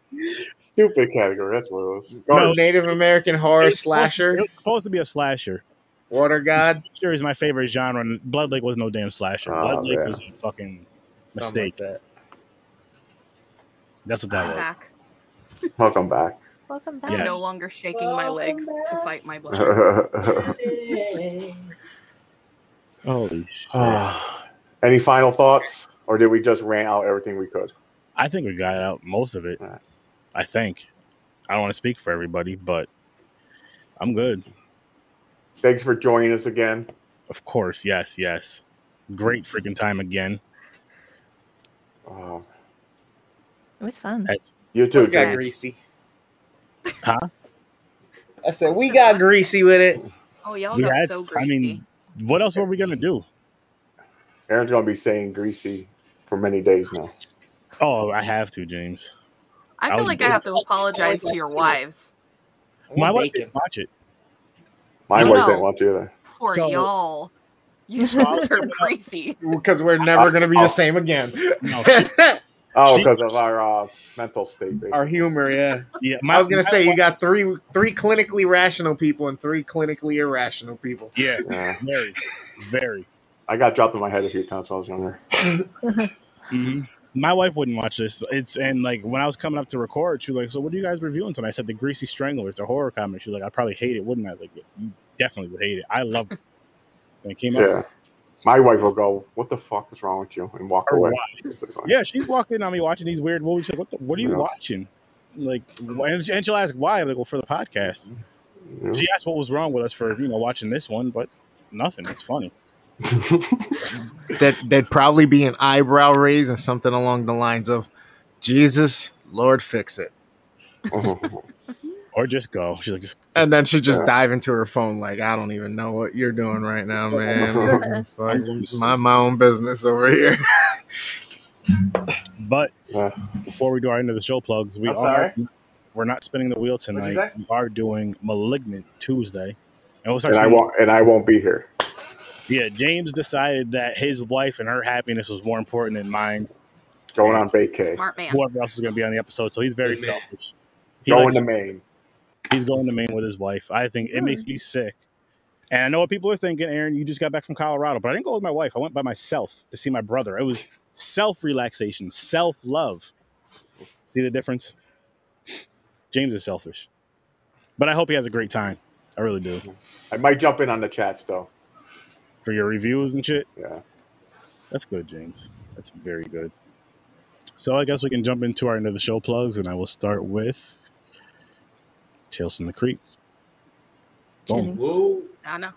Stupid category. That's what it was. No, Native American horror It was supposed- slasher, It was supposed to be a slasher. Water God, Slasher is my favorite genre, and Blood Lake was no damn slasher. Oh, Blood Lake yeah. was a fucking mistake. like that. That's what that I'm was. back. Welcome back. Welcome back. I'm Yes. no longer shaking my legs to fight my blood. Holy shit. Any final thoughts? Or did we just rant out everything we could? I think we got out most of it. Alright. I think. I don't want to speak for everybody, but I'm good. Thanks for joining us again. Of course. Yes, yes. Great freaking time again. Uh, It was fun. As you too, We got James. greasy. Huh? I said we got greasy with it. Oh, y'all we got had, so greasy. I mean, what else were we gonna do? Aaron's gonna be saying greasy for many days now. Oh, I have to, James. I I feel was like I have to apologize to your wives My wife bacon. didn't watch it. My wife no. didn't want you either. for So- y'all. You So I was are giving up- greasy. because we're never gonna be the same again. No. Oh, because of our uh, mental state. Basically. Our humor, yeah. Yeah, I was gonna my say you got three three clinically rational people and three clinically irrational people. Yeah, Yeah. very, very. I got dropped in my head a few times when I was younger. hmm My wife wouldn't watch this. It's and like when I was coming up to record, she was like, "So what are you guys reviewing tonight?" I said, "The Greasy Strangler." It's a horror comedy. She was like, "I'd probably hate it, wouldn't I?" Like, you definitely would hate it. I love it. When it came out, Yeah. My wife will go, "What the fuck is wrong with you?" and walk Or away. yeah, she's walked in on me watching these weird movies. She's like, "What? The, what are you Yeah. watching?" Like, and, and she'll ask why. I'm like, well, for the podcast. Yeah. She asked what was wrong with us for you know watching this one, but nothing. It's funny. That that'd probably be an eyebrow raise and something along the lines of Jesus, Lord, fix it. Or just go. She's like, just And then she just Yeah. dive into her phone like I don't even know what you're doing right now, man. Fuck, I'm going to mind my own business over here. But Yeah. before we do our end of the show plugs, we I'm are sorry? we're not spinning the wheel tonight. We are doing Malignant Tuesday, and we'll start. and I won't. And I won't be here. Yeah, James decided that his wife and her happiness was more important than mine. Going on vacay. Smart man. Whoever else is going to be on the episode, so he's very Amen. selfish. He Going to Maine. he's going to Maine with his wife. I think it makes hmm. me sick. And I know what people are thinking, Aaron. You just got back from Colorado, but I didn't go with my wife. I went by myself to see my brother. It was self relaxation, self love. See the difference? James is selfish, but I hope he has a great time. I really do. I might jump in on the chats though. For your reviews and shit, Yeah. that's good, James. That's very good. So I guess we can jump into our end of the show plugs, and I will start with Tales from the Creek. Boom. Jenny. Whoa. I know.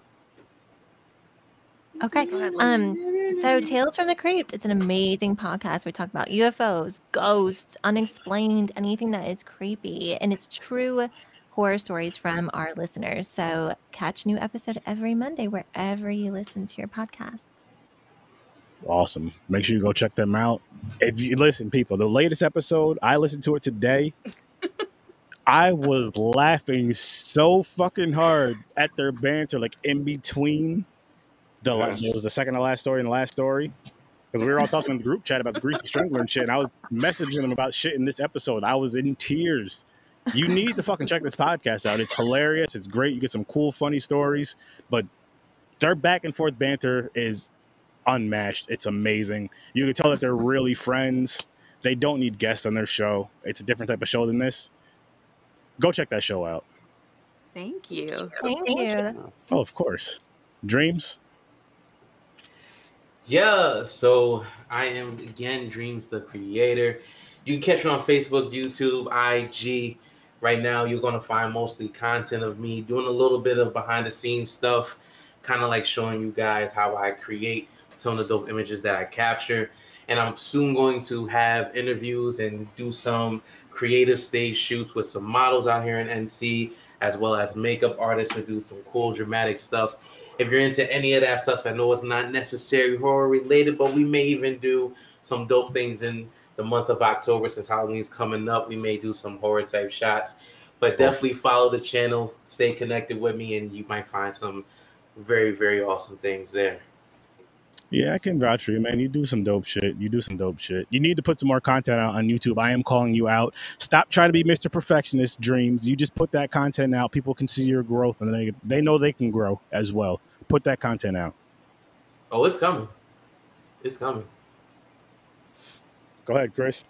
Okay. Go ahead, Liz. Um, so Tales from the Crypt, it's an amazing podcast. We talk about UFOs, ghosts, unexplained, anything that is creepy, and it's true horror stories from our listeners. So catch a new episode every Monday wherever you listen to your podcasts. Awesome. Make sure you go check them out. If you listen, people, the latest episode, I listened to it today. I was laughing so fucking hard at their banter, like in between the like Yes. it was the second to last story and the last story. Because we were all talking in the group chat about the greasy strangler and shit, and I was messaging them about shit in this episode. I was in tears. You need to fucking check this podcast out. It's hilarious. It's great. You get some cool, funny stories, but their back and forth banter is unmatched. It's amazing. You can tell that they're really friends. they don't need guests on their show. It's a different type of show than this. Go check that show out. Thank you. Thank you. Oh, of course. Dreams. Yeah, so I am again Dreams the Creator. You can catch me on Facebook, YouTube, IG. Right now, you're going to find mostly content of me doing a little bit of behind the scenes stuff, kind of like showing you guys how I create some of the dope images that I capture. And I'm soon going to have interviews and do some creative stage shoots with some models out here in NC, as well as makeup artists to do some cool dramatic stuff. If you're into any of that stuff, I know it's not necessarily horror related, but we may even do some dope things in the month of October since Halloween's coming up. We may do some horror type shots, but definitely follow the channel, stay connected with me, and you might find some very, very awesome things there. Yeah, I can vouch for you, man. You do some dope shit. You do some dope shit. You need to put some more content out on YouTube. I am calling you out. Stop trying to be Mr. Perfectionist Dreams. You just put that content out. People can see your growth and they they know they can grow as well. Put that content out. Oh, it's coming. It's coming. Go ahead, Chris.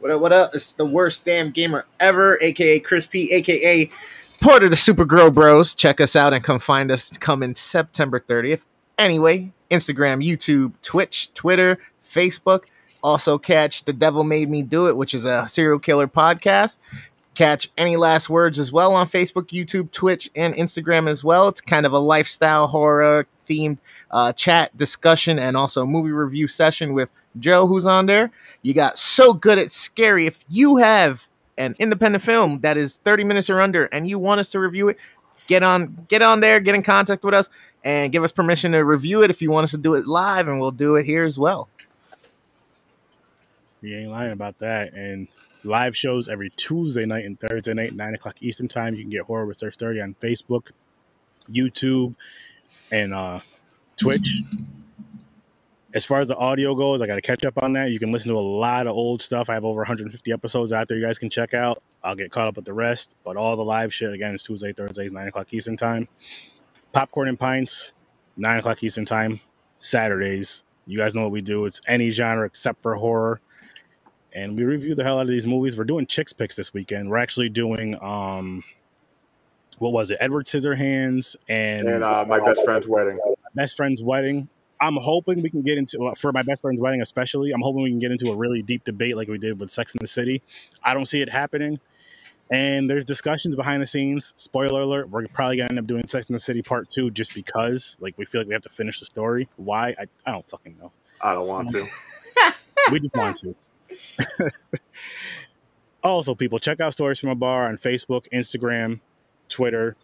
What up, what up? It's the worst damn gamer ever, aka Chris P, aka part of the Super Grow Bros. Check us out and come find us coming September 30th. Anyway, Instagram, YouTube, Twitch, Twitter, Facebook. Also catch The Devil Made Me Do It, which is a serial killer podcast. Catch any last words as well on Facebook, YouTube, Twitch, and Instagram as well. It's kind of a lifestyle horror themed uh, chat discussion and also movie review session with Joe, who's on there. You got so good at scary. If you have an independent film that is 30 minutes or under and you want us to review it, get on get on there, get in contact with us, and give us permission to review it if you want us to do it live, and we'll do it here as well. You ain't lying about that. And live shows every Tuesday night and Thursday night, nine o'clock Eastern time. You can get Horror with Sir 30 on Facebook, YouTube, and uh, Twitch. As far as the audio goes, I got to catch up on that. You can listen to a lot of old stuff. I have over 150 episodes out there you guys can check out. I'll get caught up with the rest. But all the live shit, again, is Tuesday, Thursdays, 9 o'clock Eastern time. Popcorn and Pints, 9 o'clock Eastern time, Saturdays. You guys know what we do. It's any genre except for horror. And we review the hell out of these movies. We're doing Chicks Picks this weekend. We're actually doing, um, what was it? Edward Scissorhands and, And uh, my best friend's wedding. best friend's wedding. I'm hoping we can get into for my best friend's wedding, especially. I'm hoping we can get into a really deep debate like we did with Sex in the City. I don't see it happening, and there's discussions behind the scenes. Spoiler alert: We're probably gonna end up doing Sex in the City Part Two just because, like, we feel like we have to finish the story. Why? I, I don't fucking know. I don't want to. We just want to. also, people, check out Stories from a Bar on Facebook, Instagram, Twitter,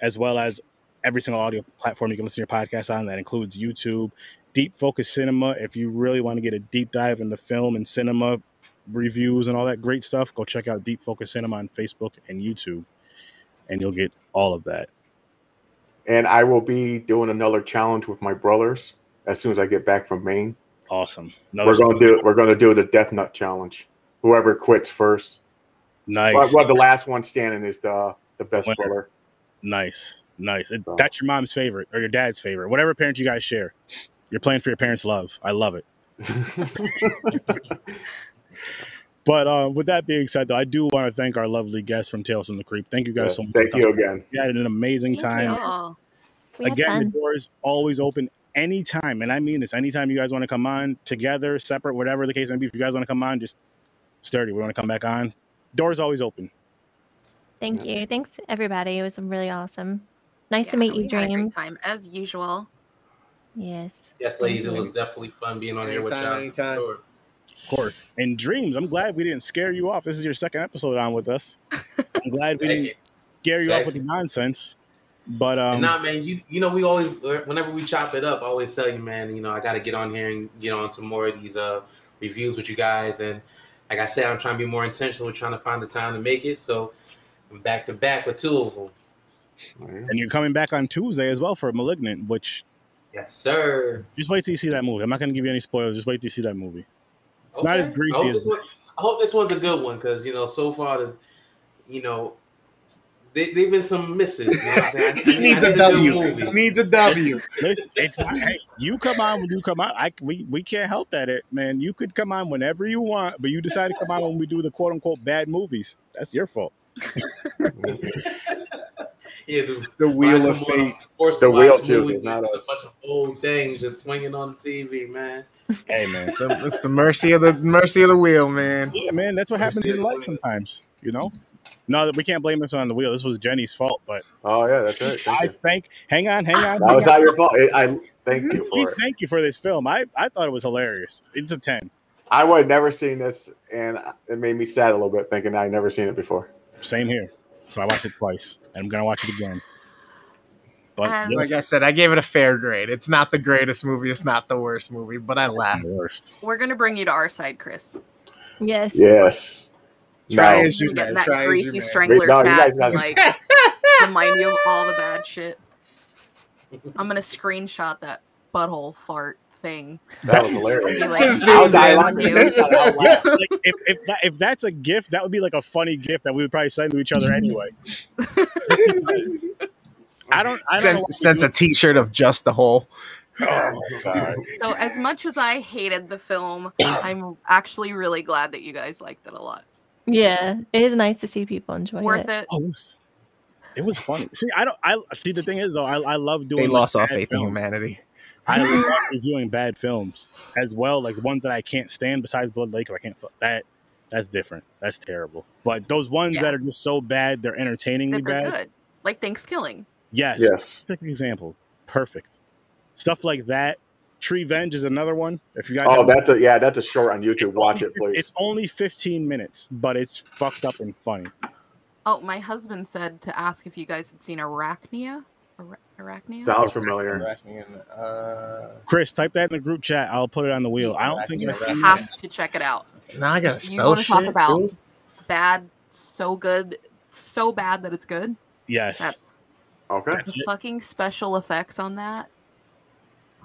as well as every single audio platform you can listen to your podcast on. That includes YouTube, Deep Focus Cinema. If you really want to get a deep dive into film and cinema reviews and all that great stuff, go check out Deep Focus Cinema on Facebook and YouTube, and you'll get all of that. And I will be doing another challenge with my brothers as soon as I get back from Maine. Awesome. We're gonna do we're gonna do the Death Nut Challenge. Whoever quits first. nice. Well, well, the last one standing is the the best Winner. brother. Nice, nice. It- So- That's your mom's favorite or your dad's favorite, whatever parent you guys share. You're playing for your parents' love. I love it. But uh, with that being said, though, I do want to thank our lovely guests from Tales from the Creep. Thank you guys Yes, so much. thank you again. We had an amazing Thank time. We Again, the fun. doors always open anytime, and I mean this. Anytime you guys want to come on together, separate, whatever the case may be. If you guys want to come on, just sturdy. We want to come back on. Doors always open. Thank you. Thanks, everybody. It was really awesome. Nice to meet we you, had a great Time as usual. Yes. Yes, ladies, it was definitely fun being on here with y'all. anytime. Sure. Of course. And dreams. I'm glad we didn't scare you off. This is your second episode on with us. I'm glad we didn't scare you off with the nonsense. But um, and not man, you you know we always whenever we chop it up, I always tell you, man, you know I got to get on here and get on some more of these uh reviews with you guys. And like I said, I'm trying to be more intentional with trying to find the time to make it. So I'm back to back with two of them. and you're coming back on Tuesday as well for Malignant, which Yes, sir. just wait till you see that movie. I'm not going to give you any spoilers. Just wait till you see that movie. It's not Okay. as I greasy hope as this one- I hope this one's a good one because you know so far the, you know, They, they've been some misses. You know what I'm saying? I- He I needs need a good W. movie. Needs a W. Listen, it's not, hey, you come on when you come on. I we, we can't help that, it man. You could come on whenever you want, but you decide to come on when we do the quote unquote bad movies. That's your fault. Yeah, the, The Wheel of come on, Fate. forced The wheel watch chooses, movies not us. A bunch of old things just swinging on the TV, man. Hey man, The- It's the mercy of the mercy of the wheel, man. yeah, man, that's what happens in life sometimes. You know. No, that we can't blame this on the wheel. This was Jenny's fault, but Oh yeah, that's right. Thank I you. thank. Hang on, hang on. That hang was on. not your fault. I I thank mm-hmm. you We for it. thank you for this film. I, I thought it was hilarious. It's a 10. I would have never seen this, and it made me sad a little bit thinking I'd never seen it before. Same here. So I watched it twice, and I'm gonna watch it again. But Um, yeah, Like I said, I gave it a fair grade. It's not the greatest movie. It's not the worst movie, but I laughed. worst. We're gonna bring you to our side, Chris. Yes. Yes. Try No. as you Get may. that Try as you greasy may. strangler No, you guys got- and like remind you of all the bad shit. I'm gonna screenshot that butthole fart thing. That was hilarious. like, Just I'll zoom die in. laughing. I'll like if if, that, if that's a gift, that would be like a funny gift that we would probably send to each other anyway. I don't. I don't. Send, sends a T-shirt of just the hole. Oh, So as much as I hated the film, I'm actually really glad that you guys liked it a lot. Yeah. It is nice to see people enjoy Worth it. it. Oh, it was, it was funny. See, I don't. I see. The thing is, though, I, I love doing. They like, lost all bad faith in humanity. I love reviewing bad films as well, like the ones that I can't stand. Besides Blood Lake, 'cause I can't. That that's different. That's terrible. But those ones Yeah. that are just so bad, they're entertainingly they're bad. good. Like Thanksgiving. Yes, Yes. perfect example. Perfect stuff like that. Treevenge is another one. If you guys, Oh, haven't- that's a yeah. That's a short on YouTube. it's Watch only it, please. It's only 15 minutes, but it's fucked up and funny. Oh, my husband said to ask if you guys had seen Arachnia. Ara- Arachnia? Sounds familiar. Uh, Chris, type that in the group chat. I'll put it on the wheel. I don't think You I've have to check it out. now I gotta You spell want to talk about too. bad, so good, so bad that it's good? Yes, That's Okay. That's the fucking special effects on that.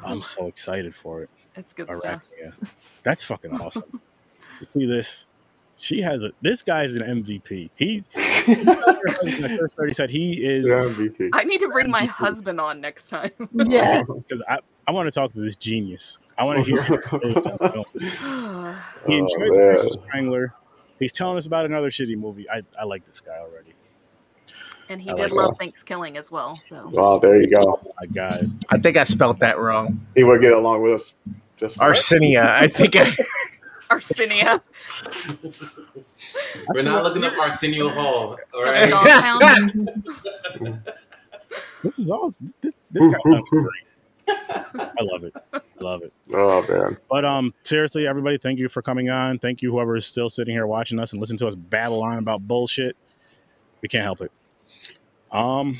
I'm so excited for it. It's good stuff. That's fucking awesome. You see this? She has a. This guy's an MVP. He. My first thirty said he is. Yeah, I need to bring my MVP. husband on next time. Yeah. Oh, because I, I want to talk to this genius. I want to hear. his takes on films. he Oh, enjoyed the man. Strangler. He's telling us about another shitty movie. I, I like this guy already. and he I did like love that. Thanksgiving as well. So Well, there you go. My guy. I think I spelled that wrong. He would get along with us. Just fine. Arsinia. I think I. Arsinia, We're not looking up Arsenio Hall. All of right. This is all. This, this guy sounds great. I love it. I love it. Oh man. But um, seriously, everybody, thank you for coming on. Thank you, whoever is still sitting here watching us and listening to us babble on about bullshit. We can't help it. Um,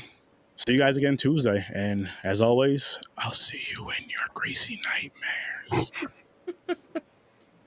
see you guys again Tuesday, and as always, I'll see you in your greasy nightmares.